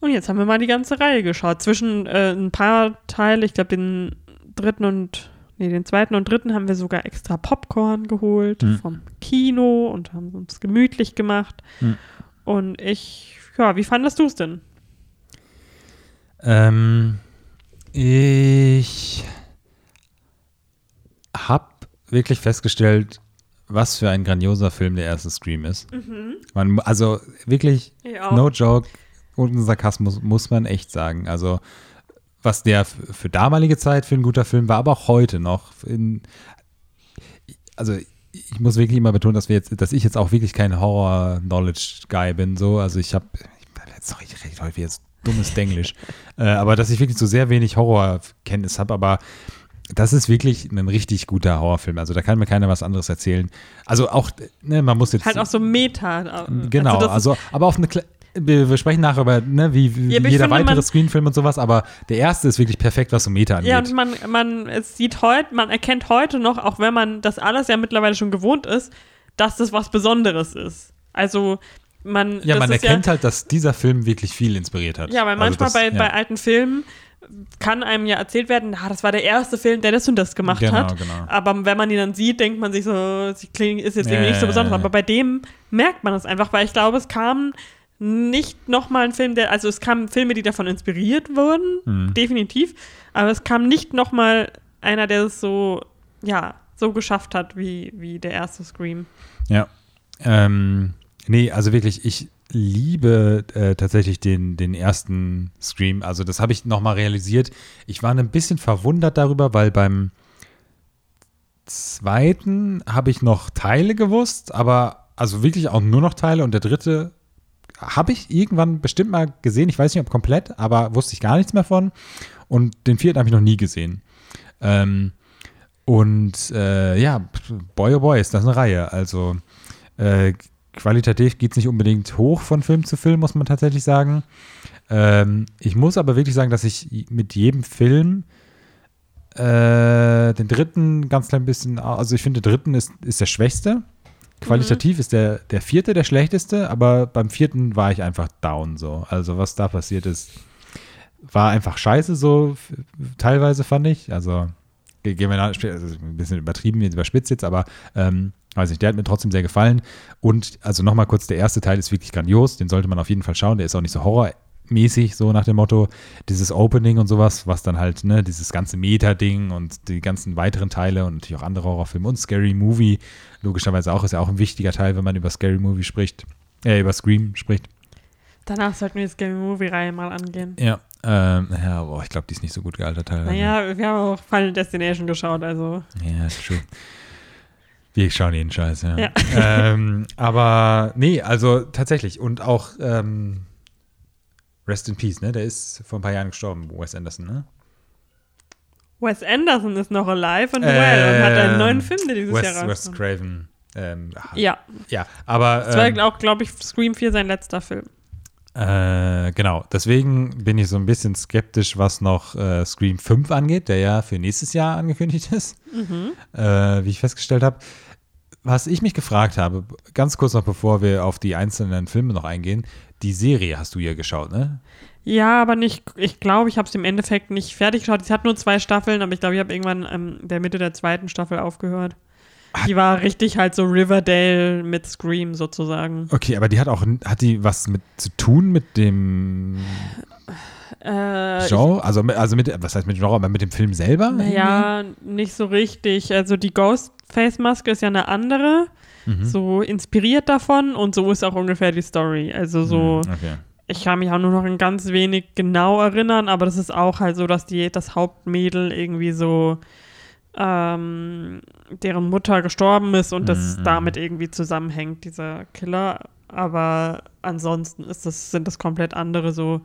Und jetzt haben wir mal die ganze Reihe geschaut. Zwischen äh, ein paar Teile, ich glaube den dritten und, nee, den zweiten und dritten haben wir sogar extra Popcorn geholt Hm. vom Kino und haben uns gemütlich gemacht. Hm. Und ich, ja, wie fandest du es denn? Ähm, ich habe wirklich festgestellt, was für ein grandioser Film der erste Scream ist. Man, mu- also wirklich, no joke, ohne Sarkasmus muss man echt sagen. Also was der für damalige Zeit für ein guter Film war, aber auch heute noch. In, also ich muss wirklich immer betonen, dass wir jetzt, dass ich jetzt auch wirklich kein Horror-Knowledge-Guy bin. So, also ich habe, sorry, ich rede heute jetzt dummes Denglisch, äh, aber dass ich wirklich so sehr wenig Horrorkenntnis habe, aber das ist wirklich ein richtig guter Horrorfilm. Also da kann mir keiner was anderes erzählen. Also auch, ne, man muss jetzt Halt auch so Meta. äh, Genau, ist- also, aber auf eine wir, wir sprechen nachher über, ne, wie, wie Ja, jeder weitere man- Screenfilm und sowas, aber der erste ist wirklich perfekt, was so Meta angeht. Ja, und man, man es sieht heute, man erkennt heute noch, auch wenn man das alles ja mittlerweile schon gewohnt ist, dass das was Besonderes ist. Also man, Ja, das man erkennt halt, dass dieser Film wirklich viel inspiriert hat. Ja, weil Also manchmal das- bei, ja. bei alten Filmen kann einem ja erzählt werden, ah, das war der erste Film, der das und das gemacht Genau, hat. genau. Aber wenn man ihn dann sieht, denkt man sich so, sie klingt, ist jetzt Ja, irgendwie nicht so ja, besonders. ja. Aber bei dem merkt man es einfach, weil ich glaube, es kam nicht nochmal ein Film, der, also es kamen Filme, die davon inspiriert wurden, Mhm. definitiv, aber es kam nicht nochmal einer, der es so, ja, so geschafft hat wie, wie der erste Scream. Ja. Ähm, nee, also wirklich, ich liebe äh, tatsächlich den, den ersten Scream. Also das habe ich nochmal realisiert. Ich war ein bisschen verwundert darüber, weil beim zweiten habe ich noch Teile gewusst, aber also wirklich auch nur noch Teile und der dritte habe ich irgendwann bestimmt mal gesehen. Ich weiß nicht, ob komplett, aber wusste ich gar nichts mehr von. Und den vierten habe ich noch nie gesehen. Ähm, und äh, ja, boy oh boy, ist das eine Reihe. Also äh, qualitativ geht es nicht unbedingt hoch von Film zu Film, muss man tatsächlich sagen. Ähm, ich muss aber wirklich sagen, dass ich mit jedem Film äh, den dritten ganz klein bisschen, also ich finde, der dritten ist, ist der schwächste. Qualitativ ist der, der vierte der schlechteste, aber beim vierten war ich einfach down so. Also was da passiert ist, war einfach scheiße so, teilweise fand ich. Also ge- gehen wir nach, also ein bisschen übertrieben, jetzt überspitzt jetzt, aber ähm, weiß nicht, der hat mir trotzdem sehr gefallen. Und also nochmal kurz, der erste Teil ist wirklich grandios, den sollte man auf jeden Fall schauen. Der ist auch nicht so horrormäßig, so nach dem Motto, dieses Opening und sowas, was dann halt, ne, dieses ganze Meta-Ding und die ganzen weiteren Teile und natürlich auch andere Horrorfilme und Scary Movie, logischerweise auch, ist ja auch ein wichtiger Teil, wenn man über Scary Movie spricht, äh, über Scream spricht. Danach sollten wir die Scary Movie-Reihe mal angehen. Ja, ähm, ja, boah, ich glaube, die ist nicht so gut gealtert teilweise. Naja, wir haben auch Final Destination geschaut, also. Ja, ist true. Wir schauen jeden Scheiß, ja. Ja. Ähm, aber nee, also tatsächlich. Und auch ähm, Rest in Peace, ne? Der ist vor ein paar Jahren gestorben, Wes Anderson, ne? Wes Anderson ist noch alive and well und hat einen Ähm, neuen Film, der dieses Wes, Jahr Wes rauskommt. Craven. Ähm, ah, Ja, ja, aber das war ähm, auch, glaube ich, Scream 4 sein letzter Film. Äh, genau, deswegen bin ich so ein bisschen skeptisch, was noch äh, Scream 5 angeht, der ja für nächstes Jahr angekündigt ist, Mhm. äh, wie ich festgestellt habe. Was ich mich gefragt habe, ganz kurz noch bevor wir auf die einzelnen Filme noch eingehen, die Serie hast du ja geschaut, ne? Ja, aber nicht, ich glaube, ich habe es im Endeffekt nicht fertig geschaut. Sie hat nur zwei Staffeln, aber ich glaube, ich habe irgendwann ähm, der Mitte der zweiten Staffel aufgehört. Die war richtig halt so Riverdale mit Scream sozusagen. Okay, aber die hat auch, hat die was mit zu tun mit dem Äh, Genre? Also, mit- also mit, was heißt mit Genre, aber mit dem Film selber? Naja, nicht so richtig. Also die Ghostface-Maske ist ja eine andere, Mhm. so inspiriert davon und so ist auch ungefähr die Story. Also so, Mhm, Okay. ich kann mich auch nur noch ein ganz wenig genau erinnern, aber das ist auch halt so, dass die, das Hauptmädel irgendwie so ähm, deren Mutter gestorben ist und das Mhm. damit irgendwie zusammenhängt, dieser Killer. Aber ansonsten ist das, sind das komplett andere so,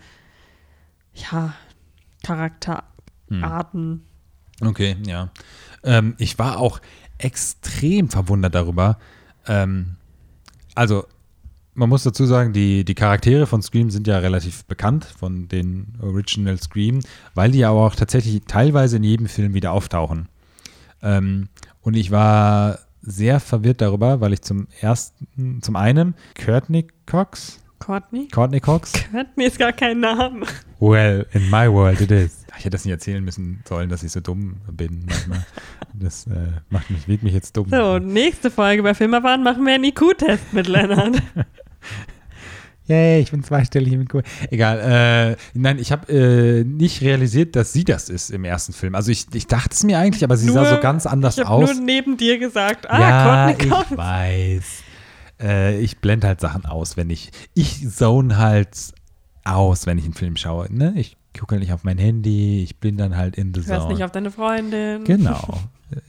ja, Charakterarten. Hm. Okay, ja. Ähm, ich war auch extrem verwundert darüber. Ähm, also, man muss dazu sagen, die, die Charaktere von Scream sind ja relativ bekannt von den Original Scream, weil die ja auch tatsächlich teilweise in jedem Film wieder auftauchen. Ähm, und ich war sehr verwirrt darüber, weil ich zum ersten, zum einen Courtney Cox, Courtney? Courtney Cox, Courtney ist gar kein Name. Well, in my world it is. Ich hätte das nicht erzählen müssen sollen, dass ich so dumm bin manchmal. Das äh, macht mich, wirkt mich jetzt dumm. So, nächste Folge bei Filmerfahren machen wir einen IQ-Test mit Lennart. Yay, ich bin zweistellig im Cool. Egal. Äh, nein, ich habe äh, nicht realisiert, dass sie das ist im ersten Film. Also ich, ich dachte es mir eigentlich, aber sie sah Nur- so ganz anders ich habe aus. nur neben dir gesagt, ah, ja, Courtney ich Cox. weiß. Äh, ich blende halt Sachen aus, wenn ich. Ich zone halt aus, wenn ich einen Film schaue. Ne? Ich gucke halt nicht auf mein Handy, ich bin dann halt in the Du hörst zone. nicht auf deine Freundin. Genau,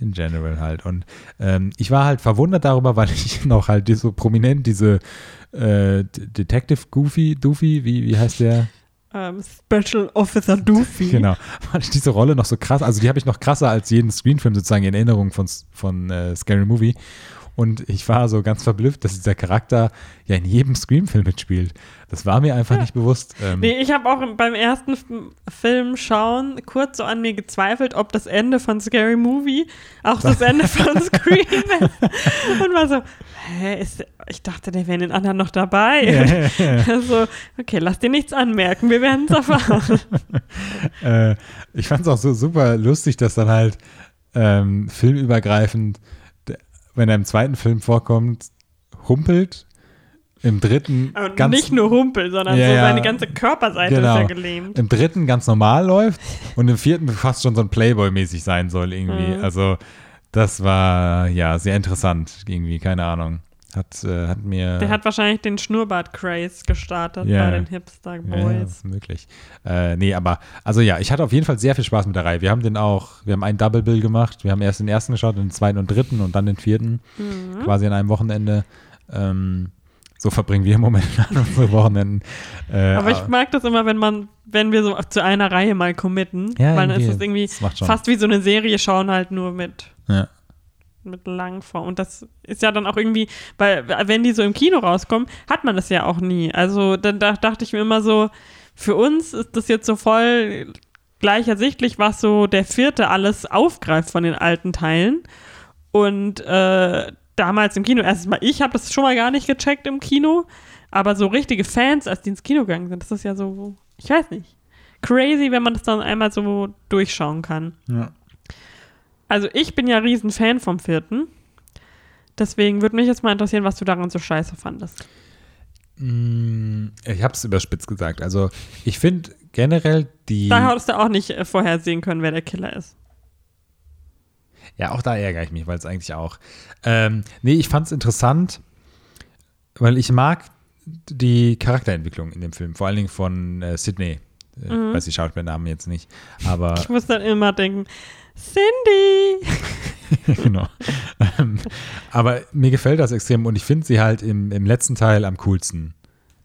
in general halt. Und ähm, ich war halt verwundert darüber, weil ich noch halt so prominent diese äh, Detective Goofy, Doofy, wie, wie heißt der? Ähm, Special Officer Doofy. Genau, weil ich diese Rolle noch so krass, also die habe ich noch krasser als jeden Screenfilm sozusagen in Erinnerung von, von äh, Scary Movie. Und ich war so ganz verblüfft, dass dieser Charakter ja in jedem Scream-Film mitspielt. Das war mir einfach nicht bewusst. Ähm, Nee, ich habe auch im- beim ersten Film schauen kurz so an mir gezweifelt, ob das Ende von Scary Movie auch das Ende von Scream ist. Und war so, hä, ist, ich dachte, der wäre in den anderen noch dabei. Also, okay, lass dir nichts anmerken, wir werden es erfahren. äh, ich fand es auch so super lustig, dass dann halt ähm, filmübergreifend, wenn er im zweiten Film vorkommt, humpelt, im dritten Und ganz, nicht nur Humpel, sondern Ja, so seine ganze Körperseite Genau. ist ja gelähmt. im dritten ganz normal läuft und im vierten fast schon so ein Playboy-mäßig sein soll irgendwie. Mhm. Also das war ja sehr interessant irgendwie, keine Ahnung. Hat, äh, hat mir Der hat wahrscheinlich den Schnurrbart-Craze gestartet Ja. bei den Ja, ja, Hipster-Boys. ist möglich. Äh, nee, aber, also ja, ich hatte auf jeden Fall sehr viel Spaß mit der Reihe. Wir haben den auch, wir haben einen Double Bill gemacht. Wir haben erst den ersten geschaut, den zweiten und dritten und dann den vierten, Mhm. quasi an einem Wochenende. Ähm, so verbringen wir im Moment an unsere Wochenenden. Äh, Aber ich mag das immer, wenn man, wenn wir so zu einer Reihe mal committen, Ja, weil dann ist es irgendwie fast wie so eine Serie schauen, halt nur mit, ja. Mit Langform. Und das ist ja dann auch irgendwie, weil wenn die so im Kino rauskommen, hat man das ja auch nie. Also dann da dachte ich mir immer so, für uns ist das jetzt so voll gleich ersichtlich, was so der vierte alles aufgreift von den alten Teilen. Und äh, damals im Kino, erstens mal, ich habe das schon mal gar nicht gecheckt im Kino, aber so richtige Fans, als die ins Kino gegangen sind, das ist ja so, ich weiß nicht, crazy, wenn man das dann einmal so durchschauen kann. ja. Also ich bin ja riesen Fan vom vierten. Deswegen würde mich jetzt mal interessieren, was du daran so scheiße fandest. Mm, Ich habe es überspitzt gesagt. Also ich finde generell die. Da hattest du auch nicht äh, vorhersehen können, wer der Killer ist. Ja, auch da ärgere ich mich, weil es eigentlich auch. Ähm, nee, ich fand es interessant, weil ich mag die Charakterentwicklung in dem Film, vor allen Dingen von äh, Sydney. Äh, Mhm. Weiß die Schauspielnamen jetzt nicht, aber Ich muss dann immer denken, Cindy! genau. Ähm, aber mir gefällt das extrem und ich finde sie halt im, im letzten Teil am coolsten.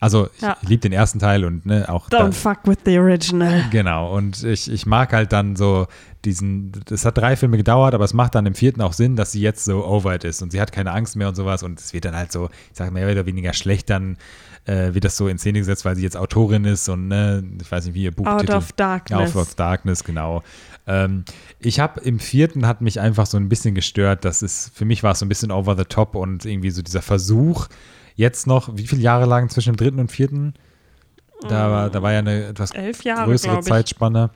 Also ich Ja. liebe den ersten Teil und ne, auch Don't da, fuck with the original. Genau, und ich, ich mag halt dann so diesen, das hat drei Filme gedauert, aber es macht dann im vierten auch Sinn, dass sie jetzt so over it ist und sie hat keine Angst mehr und sowas und es wird dann halt so, ich sage mehr oder weniger schlecht dann, äh, wird das so in Szene gesetzt, weil sie jetzt Autorin ist und ne, ich weiß nicht, wie ihr Buch Out of Darkness. Out of Darkness, genau. Ähm, ich habe im vierten hat mich einfach so ein bisschen gestört, dass es, für mich war es so ein bisschen over the top und irgendwie so dieser Versuch, jetzt noch, wie viele Jahre lang zwischen dem dritten und vierten? Da war, da war ja eine etwas Jahre, größere. Zeitspanne.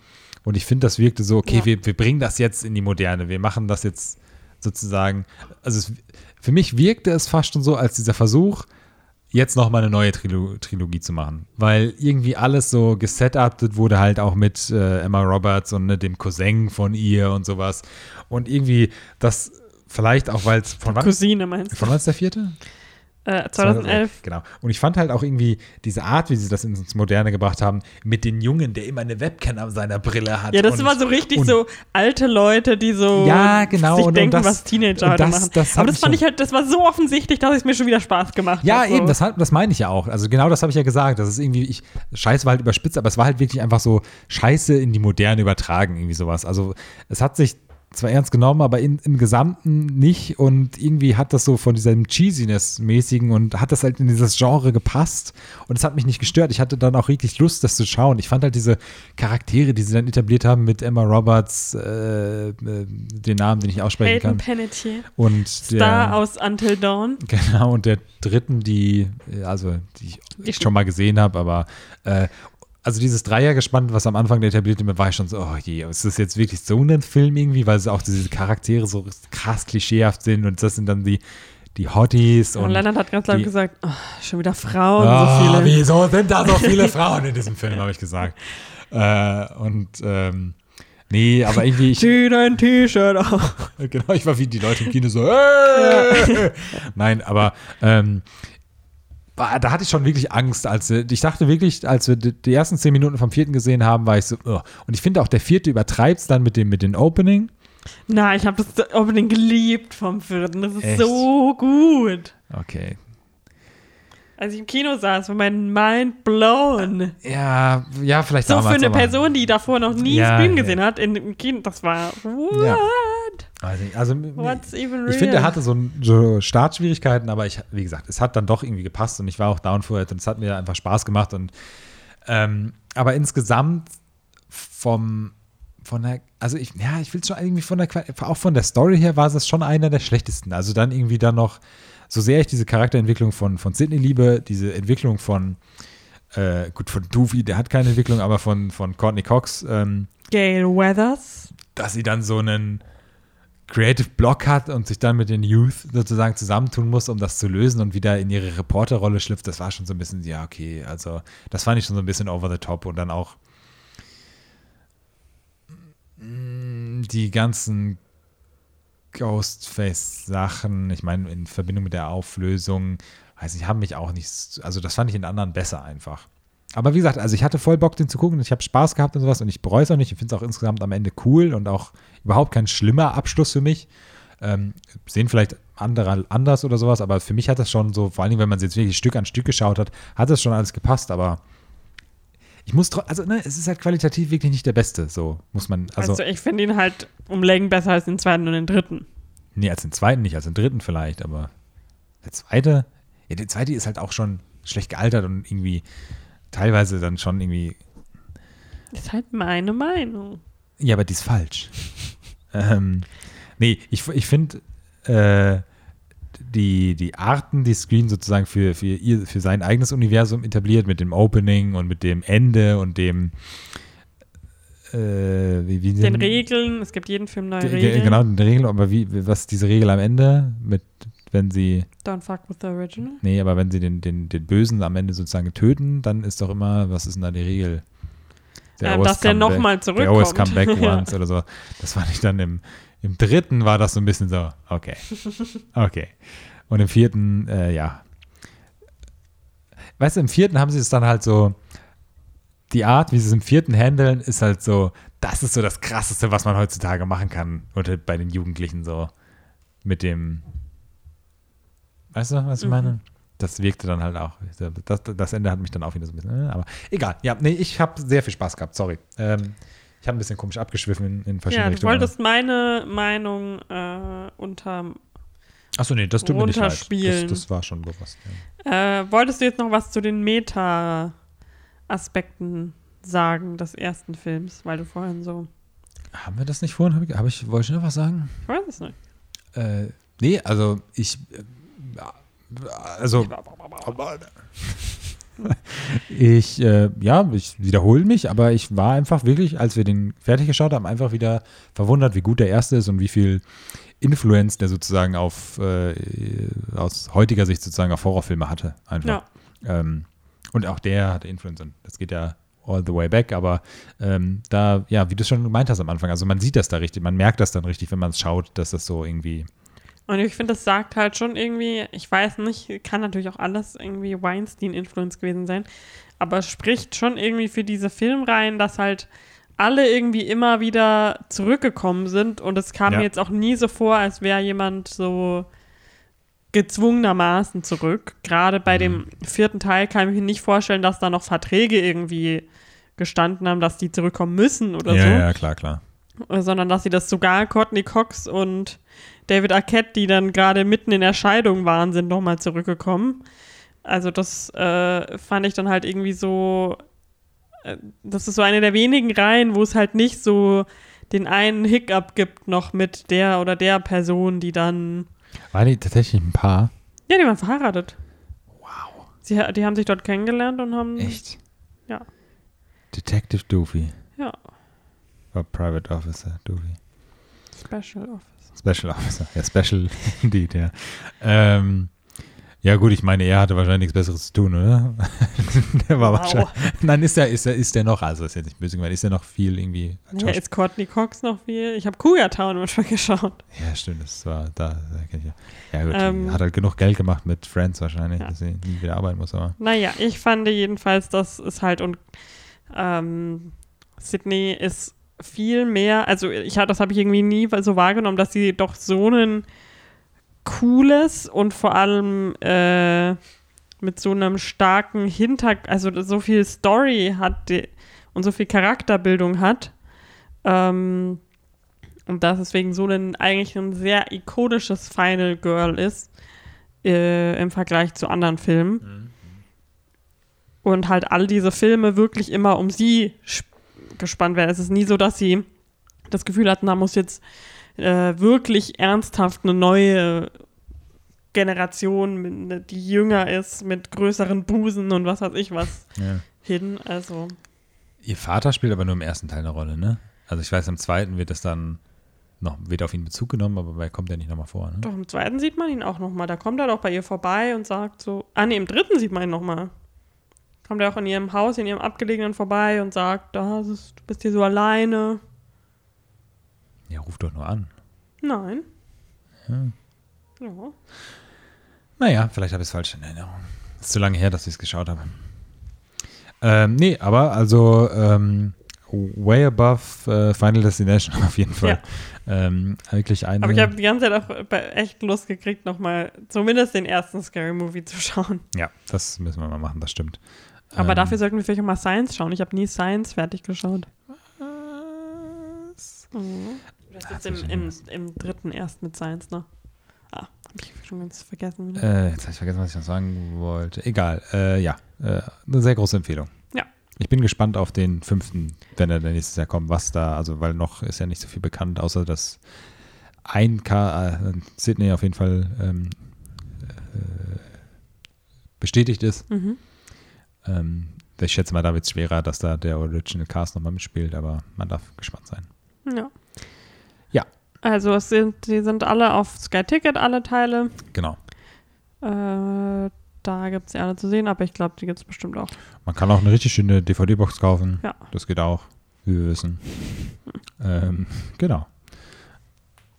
Und ich finde, das wirkte so, okay, Ja. wir, wir bringen das jetzt in die Moderne. Wir machen das jetzt sozusagen. Also es, für mich wirkte es fast schon so, als dieser Versuch, jetzt nochmal eine neue Trilo Trilogie zu machen. Weil irgendwie alles so gesetupt wurde halt auch mit äh, Emma Roberts und ne, dem Cousin von ihr und sowas. Und irgendwie das vielleicht auch, weil es von wann, Cousine meinst du? von wann ist der vierte? Äh, 2011. Genau. Und ich fand halt auch irgendwie diese Art, wie sie das ins Moderne gebracht haben, mit den Jungen, der immer eine Webcam an seiner Brille hat. Ja, das und, war so richtig und- so alte Leute, die so Ja, genau, sich und- und denken, das- was Teenager und heute das- machen. das Aber das fand ich halt, das war so offensichtlich, dass es mir schon wieder Spaß gemacht Ja, hat. so. eben, das, das meine ich ja auch. Also genau das habe ich ja gesagt. Das ist irgendwie, ich, Scheiße war halt überspitzt, aber es war halt wirklich einfach so Scheiße in die Moderne übertragen, irgendwie sowas. Also es hat sich zwar ernst genommen, aber in, im Gesamten nicht und irgendwie hat das so von diesem Cheesiness-mäßigen und hat das halt in dieses Genre gepasst und es hat mich nicht gestört. Ich hatte dann auch richtig Lust, das zu schauen. Ich fand halt diese Charaktere, die sie dann etabliert haben mit Emma Roberts, äh, äh, den Namen, den ich aussprechen Hayden kann, Panettiere, und Star der, aus Until Dawn. Genau, und der dritten, die, äh, also die ich Die schon mal gesehen habe, aber äh, also dieses Dreiergespann, was am Anfang der etablierte war ich schon so, oh je, ist das jetzt wirklich so ein Film irgendwie, weil es auch diese Charaktere so krass klischeehaft sind und das sind dann die, die Hotties Und und Lennart hat ganz laut die- gesagt, oh, schon wieder Frauen, Ah, so viele. wieso sind da so viele Frauen in diesem Film, habe ich gesagt. Äh, und ähm, nee, aber irgendwie, ich, Zieh dein T-Shirt auf. Genau, ich war wie die Leute im Kino so. Äh! Nein, aber ähm, da hatte ich schon wirklich Angst, als wir- ich dachte wirklich, als wir die, ersten zehn Minuten vom vierten gesehen haben, war ich so. Oh. Und ich finde auch der vierte übertreibt es dann mit dem mit dem Opening. Nein, ich habe das Opening geliebt vom vierten. Das ist Echt? so gut. Okay. Als ich im Kino saß, war mein Mind blown. Ja, ja, vielleicht So für damals, eine aber- Person, die davor noch nie Ja, Scream ja. gesehen hat, in, im Kino, das war what? Ja. Nicht, Also, What's even real? ich finde, er hatte so, so Startschwierigkeiten, aber ich, wie gesagt, es hat dann doch irgendwie gepasst und ich war auch down for it und es hat mir einfach Spaß gemacht und ähm, aber insgesamt vom von der, also ich, ja, ich will schon irgendwie von der, auch von der Story her war es schon einer der schlechtesten. Also dann irgendwie dann noch, so sehr ich diese Charakterentwicklung von, von Sidney liebe, diese Entwicklung von, äh, gut, von Doofy, der hat keine Entwicklung, aber von, von Courtney Cox, ähm, Gail Weathers. dass sie dann so einen Creative Block hat und sich dann mit den Youth sozusagen zusammentun muss, um das zu lösen und wieder in ihre Reporterrolle schlüpft, das war schon so ein bisschen, ja, okay, also das fand ich schon so ein bisschen over the top und dann auch mm, die ganzen Ghostface-Sachen, ich meine, in Verbindung mit der Auflösung, weiß ich, haben mich auch nicht, also das fand ich in anderen besser einfach. Aber wie gesagt, also ich hatte voll Bock, den zu gucken und ich habe Spaß gehabt und sowas und ich bereue es auch nicht. Ich finde es auch insgesamt am Ende cool und auch überhaupt kein schlimmer Abschluss für mich. Ähm, sehen vielleicht andere anders oder sowas, aber für mich hat das schon so, vor allem wenn man es jetzt wirklich Stück an Stück geschaut hat, hat das schon alles gepasst, aber ich muss, also ne, es ist halt qualitativ wirklich nicht der Beste, so muss man, also, Also, ich finde ihn halt um Längen besser als den zweiten und den dritten. nee, als den zweiten nicht, als den dritten vielleicht, aber der zweite, ja, der zweite ist halt auch schon schlecht gealtert und irgendwie teilweise dann schon irgendwie Ist halt meine Meinung. Ja, aber die ist falsch. ähm, nee, ich, ich finde äh, die, die Arten, die Screen sozusagen für, für, ihr, für sein eigenes Universum etabliert, mit dem Opening und mit dem Ende und dem äh, wie, wie Den Regeln, es gibt jeden Film neue Ge- ge- Regeln. Genau, den Regeln, aber wie, was ist diese Regel am Ende, mit, wenn sie, Don't fuck with the original. nee, aber wenn sie den, den, den Bösen am Ende sozusagen töten, dann ist doch immer, was ist denn da die Regel? They Ähm, dass der nochmal They always come zurückkommt. back Ja. once oder so. Das fand ich dann im, im dritten war das so ein bisschen so, okay. Okay. Und im vierten, äh, ja. Weißt du, im vierten haben sie es dann halt so, die Art, wie sie es im vierten handeln, ist halt so, das ist so das Krasseste, was man heutzutage machen kann. Oder bei den Jugendlichen so. Mit dem, weißt du, was ich Mhm. meine? das wirkte dann halt auch. Das, das Ende hat mich dann auch wieder so ein bisschen. Äh, aber egal. Ja, nee, ich habe sehr viel Spaß gehabt. Sorry. Ähm, ich habe ein bisschen komisch abgeschwiffen in, in verschiedene Ja, du Richtungen. wolltest meine Meinung äh, unter. Achso, nee, das tut mir nicht leid. Das, das war schon bewusst. Ja. Äh, wolltest du jetzt noch was zu den Meta-Aspekten sagen des ersten Films, weil du vorhin so. Haben wir das nicht vorhin? Hab ich, hab ich, wollte ich noch was sagen? Ich weiß es nicht. Äh, nee, also ich. Äh, also. Ich, äh, ja, ich wiederhole mich, aber ich war einfach wirklich, als wir den fertig geschaut haben, einfach wieder verwundert, wie gut der erste ist und wie viel Influence der sozusagen auf, äh, aus heutiger Sicht sozusagen auf Horrorfilme hatte. Einfach. Ja. Ähm, und auch der hatte Influence und das geht ja all the way back, aber ähm, da, ja, wie du es schon gemeint hast am Anfang, also man sieht das da richtig, man merkt das dann richtig, wenn man es schaut, dass das so irgendwie, Und ich finde, das sagt halt schon irgendwie, ich weiß nicht, kann natürlich auch alles irgendwie Weinstein-Influence gewesen sein, aber spricht schon irgendwie für diese Filmreihen, dass halt alle irgendwie immer wieder zurückgekommen sind und es kam Ja. mir jetzt auch nie so vor, als wäre jemand so gezwungenermaßen zurück. Gerade bei dem vierten Teil kann ich mir nicht vorstellen, dass da noch Verträge irgendwie gestanden haben, dass die zurückkommen müssen oder ja, so ja, klar, klar. sondern dass sie das sogar Courtney Cox und David Arquette, die dann gerade mitten in der Scheidung waren, sind nochmal zurückgekommen. Also das äh, fand ich dann halt irgendwie so, äh, das ist so eine der wenigen Reihen, wo es halt nicht so den einen Hiccup gibt noch mit der oder der Person, die dann, War die tatsächlich ein Paar? ja, die waren verheiratet. Wow. Sie, die haben sich dort kennengelernt und haben, Echt? Ja. Detective Doofy. ja, Oder Private Officer Doofy. Special Office. Special Officer. Ja, Special indeed, ja. Ähm, ja, gut, ich meine, er hatte wahrscheinlich nichts Besseres zu tun, oder? der war Wow. wahrscheinlich. Nein, ist er, ist er, ist er noch, also ist jetzt nicht böse gemeint, ist er noch viel irgendwie. Ja, ist Courtney Cox noch viel? Ich habe Cougar Town manchmal geschaut. Ja, stimmt, das war da, ich ja. Ja, gut, Ähm, hat halt genug Geld gemacht mit Friends wahrscheinlich, Ja. dass sie nie wieder arbeiten muss, aber. Naja, ich fand jedenfalls, dass es halt und ähm, Sydney ist viel mehr, also ich das habe ich irgendwie nie so wahrgenommen, dass sie doch so ein cooles und vor allem äh, mit so einem starken Hintergrund, also so viel Story hat und so viel Charakterbildung hat. Ähm, und dass deswegen so ein eigentlich ein sehr ikonisches Final Girl ist äh, im Vergleich zu anderen Filmen und halt all diese Filme wirklich immer um sie sp- gespannt werden. Es ist nie so, dass sie das Gefühl hatten, da muss jetzt äh, wirklich ernsthaft eine neue Generation, ne, die jünger ist, mit größeren Busen und was weiß ich was Ja. hin. Also, Ihr Vater spielt aber nur im ersten Teil eine Rolle, ne? Also ich weiß, im zweiten wird es dann noch, wird auf ihn Bezug genommen, aber bei kommt er nicht nochmal vor, ne? doch im zweiten sieht man ihn auch nochmal. Da kommt er doch bei ihr vorbei und sagt so, ah nee, im dritten sieht man ihn nochmal. Kommt er auch in ihrem Haus, in ihrem Abgelegenen vorbei und sagt, da ist, du bist hier so alleine. Ja, ruf doch nur an. Nein. Ja. Ja. Naja, vielleicht habe ich es falsch in Erinnerung. Ist zu lange her, dass ich es geschaut habe. Ähm, nee, aber also ähm, way above äh, Final Destination auf jeden Fall. Ähm, wirklich eine. Aber ich habe die ganze Zeit auch echt Lust gekriegt, nochmal zumindest den ersten Scary Movie zu schauen. ja, das müssen wir mal machen, das stimmt. Aber Ähm, dafür sollten wir vielleicht auch mal Science schauen. Ich habe nie Science fertig geschaut. Mhm. Das Hat ist im, im, im dritten erst mit Science, ne? Ah, hab ich schon ganz vergessen. Äh, jetzt habe ich vergessen, was ich noch sagen wollte. Egal, äh, ja, äh, eine sehr große Empfehlung. Ja. Ich bin gespannt auf den fünften, wenn er dann nächstes Jahr kommt, was da, also weil noch ist ja nicht so viel bekannt, außer dass ein K, äh, Sydney auf jeden Fall ähm, äh, bestätigt ist. Mhm. Ähm, ich schätze mal, da wird es schwerer, dass da der Original Cast nochmal mitspielt, aber man darf gespannt sein. Ja. Ja. Also es sind, die sind alle auf Sky Ticket, alle Teile. Genau. Äh, da gibt es die alle zu sehen, aber ich glaube, die gibt es bestimmt auch. Man kann auch eine richtig schöne DVD-Box kaufen. Ja. Das geht auch, wie wir wissen. ähm, genau.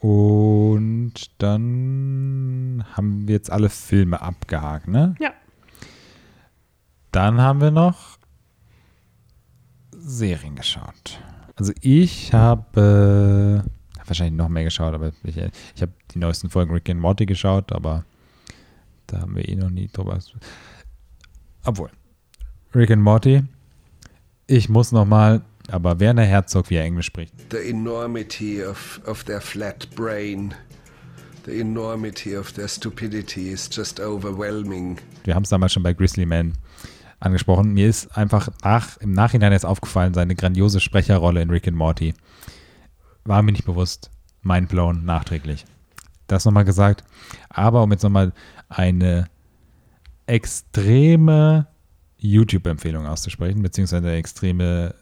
Und dann haben wir jetzt alle Filme abgehakt, ne? Ja. Dann haben wir noch Serien geschaut. Also ich habe äh, wahrscheinlich noch mehr geschaut, aber ich, ich habe die neuesten Folgen Rick and Morty geschaut, aber da haben wir eh noch nie drüber. Obwohl, Rick and Morty, ich muss noch mal, aber Werner Herzog, wie er Englisch spricht. The enormity of, of their flat brain, the enormity of their stupidity is just overwhelming. Wir haben es damals schon bei Grizzly Man angesprochen. Mir ist einfach nach, im Nachhinein jetzt aufgefallen, seine grandiose Sprecherrolle in Rick and Morty. War mir nicht bewusst. Mindblown, nachträglich. Das nochmal gesagt. Aber um jetzt nochmal eine extreme YouTube-Empfehlung auszusprechen, beziehungsweise eine extreme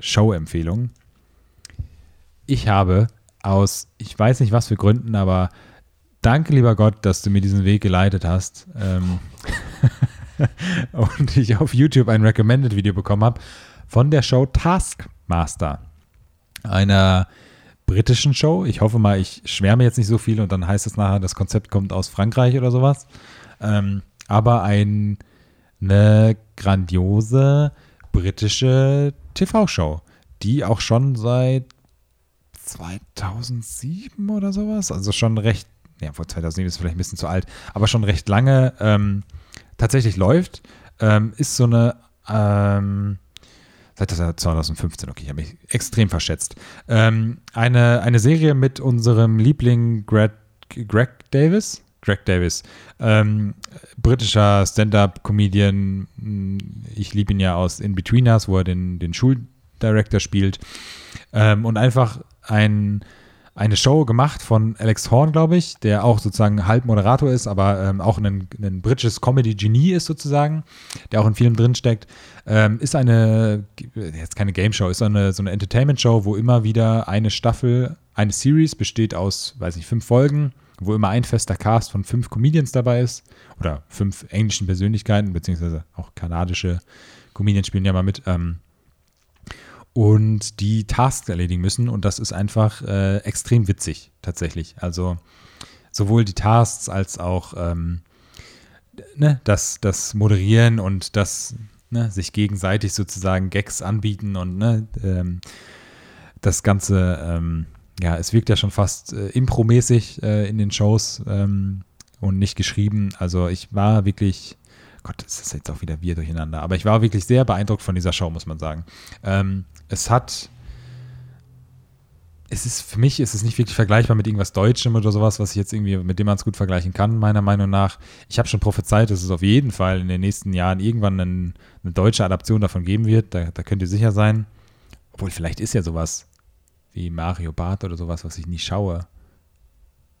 Show-Empfehlung. Ich habe aus, ich weiß nicht was für Gründen, aber danke lieber Gott, dass du mir diesen Weg geleitet hast. Ähm und ich auf YouTube ein Recommended-Video bekommen habe von der Show Taskmaster. Einer britischen Show. Ich hoffe mal, ich schwärme jetzt nicht so viel und dann heißt es nachher, das Konzept kommt aus Frankreich oder sowas. Ähm, aber ein, eine grandiose britische TV-Show, die auch schon seit 2007 oder sowas, also schon recht, ja, vor 2007 ist vielleicht ein bisschen zu alt, aber schon recht lange ähm, tatsächlich läuft, ähm, ist so eine, ähm, seit 2015, okay, ich habe mich extrem verschätzt. Ähm, eine, eine Serie mit unserem Liebling Greg, Greg Davis. Greg Davis, ähm, britischer Stand-up-Comedian. Ich liebe ihn ja aus In-Betweeners, wo er den, den Schuldirektor spielt. Ähm, und einfach ein eine Show gemacht von Alex Horn, glaube ich, der auch sozusagen halb Moderator ist, aber ähm, auch ein, ein britisches Comedy-Genie ist sozusagen, der auch in vielem drinsteckt. Ähm, ist eine, jetzt keine Game Show, ist eine, so eine Entertainment-Show, wo immer wieder eine Staffel, eine Series besteht aus, weiß ich, fünf Folgen, wo immer ein fester Cast von fünf Comedians dabei ist oder fünf englischen Persönlichkeiten, beziehungsweise auch kanadische Comedians spielen ja mal mit. Ähm, und die Tasks erledigen müssen. Und das ist einfach äh, extrem witzig, tatsächlich. Also sowohl die Tasks als auch ähm, ne, das, das Moderieren und das ne, sich gegenseitig sozusagen Gags anbieten und ne, ähm, das Ganze, ähm, ja, es wirkt ja schon fast äh, impromäßig äh, in den Shows ähm, und nicht geschrieben. Also ich war wirklich Gott, das ist jetzt auch wieder wir durcheinander. Aber ich war wirklich sehr beeindruckt von dieser Show, muss man sagen. Ähm, es hat. Es ist, für mich ist es nicht wirklich vergleichbar mit irgendwas Deutschem oder sowas, was ich jetzt irgendwie, mit dem man es gut vergleichen kann, meiner Meinung nach. Ich habe schon prophezeit, dass es auf jeden Fall in den nächsten Jahren irgendwann einen, eine deutsche Adaption davon geben wird. Da, da könnt ihr sicher sein. Obwohl, vielleicht ist ja sowas wie Mario Barth oder sowas, was ich nie schaue,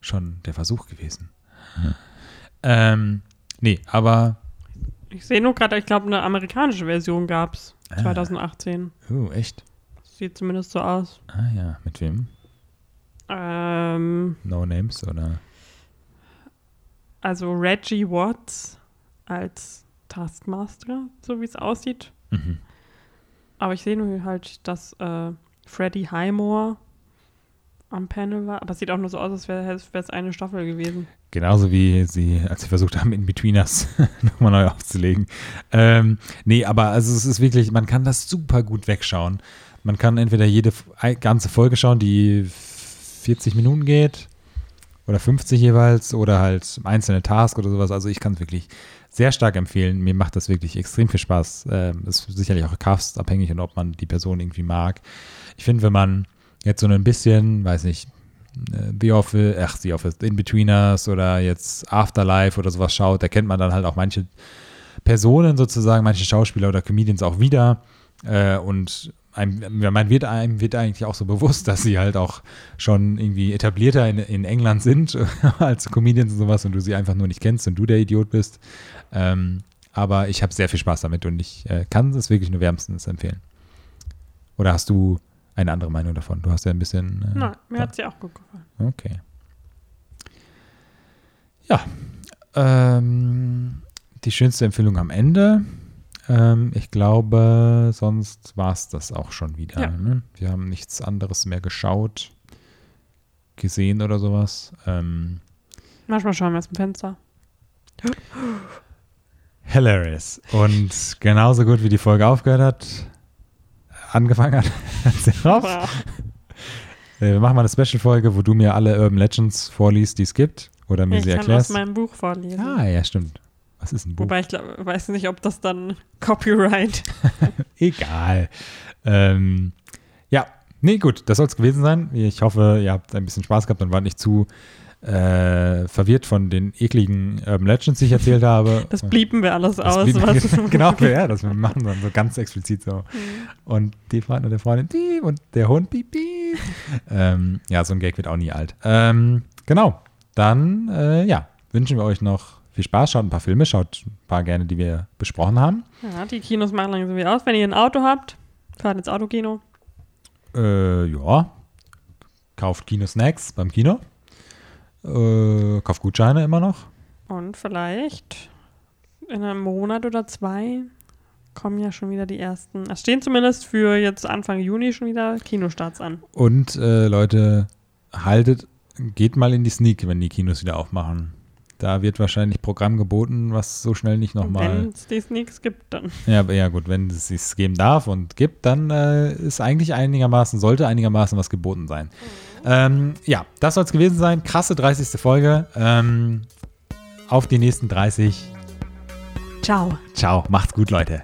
schon der Versuch gewesen. Hm. Ähm, nee, aber ich sehe nur gerade, ich glaube, eine amerikanische Version gab es 2018. Oh, echt? Sieht zumindest so aus. Ah ja, mit wem? Ähm, no Names oder? Also Reggie Watts als Taskmaster, so wie es aussieht. Mhm. Aber ich sehe nur halt, dass äh, Freddie Highmore am Panel war. Aber es sieht auch nur so aus, als wäre es eine Staffel gewesen. Genauso wie sie, als sie versucht haben, in Betweeners nochmal neu aufzulegen. Ähm, nee, aber also es ist wirklich, man kann das super gut wegschauen. Man kann entweder jede ganze Folge schauen, die 40 Minuten geht oder 50 jeweils oder halt einzelne Tasks oder sowas. Also ich kann es wirklich sehr stark empfehlen. Mir macht das wirklich extrem viel Spaß. Ähm, ist sicherlich auch castabhängig und ob man die Person irgendwie mag. Ich finde, wenn man jetzt so ein bisschen, weiß nicht, äh, The Office, ach, The Office, In-Betweeners oder jetzt Afterlife oder sowas schaut, da kennt man dann halt auch manche Personen sozusagen, manche Schauspieler oder Comedians auch wieder. Äh, und einem, man wird einem wird eigentlich auch so bewusst, dass sie halt auch schon irgendwie etablierter in, in England sind als Comedians und sowas und du sie einfach nur nicht kennst und du der Idiot bist. Ähm, aber ich habe sehr viel Spaß damit und ich äh, kann es wirklich nur wärmstens empfehlen. Oder hast du eine andere Meinung davon. Du hast ja ein bisschen. Äh, Nein, mir hat sie auch gut gefallen. Okay. Ja. Ähm, die schönste Empfehlung am Ende. Ähm, ich glaube, sonst war es das auch schon wieder. Ja. Ne? Wir haben nichts anderes mehr geschaut, gesehen oder sowas. Ähm, Manchmal schauen wir aus dem Fenster. Hilarious. Und genauso gut wie die Folge aufgehört hat, angefangen hat. Wir machen mal eine Special-Folge, wo du mir alle Urban Legends vorliest, die es gibt. Oder mir ich sie kann erklärst. aus meinem Buch vorlesen. Ah, ja, stimmt. Was ist ein Buch? Wobei ich glaub, weiß nicht, ob das dann Copyright. Egal. Ähm, ja, nee, gut, das soll es gewesen sein. Ich hoffe, ihr habt ein bisschen Spaß gehabt und wart nicht zu äh, verwirrt von den ekligen Urban Legends, die ich erzählt habe. Das bliepen wir alles Das aus. blieb- was- genau, ja, das wir machen dann so ganz explizit so. Und die Freundin und der Freundin, piep, und der Hund, piep, piep. ähm, ja, so ein Gag wird auch nie alt. Ähm, genau, dann, äh, ja, wünschen wir euch noch viel Spaß. Schaut ein paar Filme, schaut ein paar gerne, die wir besprochen haben. Ja, die Kinos machen langsam wieder aus. Wenn ihr ein Auto habt, fahrt ins Autokino. Äh, ja, kauft Kino-Snacks beim Kino. Äh, kauft Gutscheine immer noch. Und vielleicht in einem Monat oder zwei kommen ja schon wieder die ersten. Es stehen zumindest für jetzt Anfang Juni schon wieder Kinostarts an. Und äh, Leute, haltet, geht mal in die Sneak, wenn die Kinos wieder aufmachen. Da wird wahrscheinlich Programm geboten, was so schnell nicht nochmal. Wenn es die Sneaks gibt, dann. Ja, ja gut, wenn es es geben darf und gibt, dann äh, ist eigentlich einigermaßen, sollte einigermaßen was geboten sein. Ähm, ja, das soll es gewesen sein. Krasse 30. Folge. Ähm, auf die nächsten 30. Ciao. Ciao, macht's gut, Leute.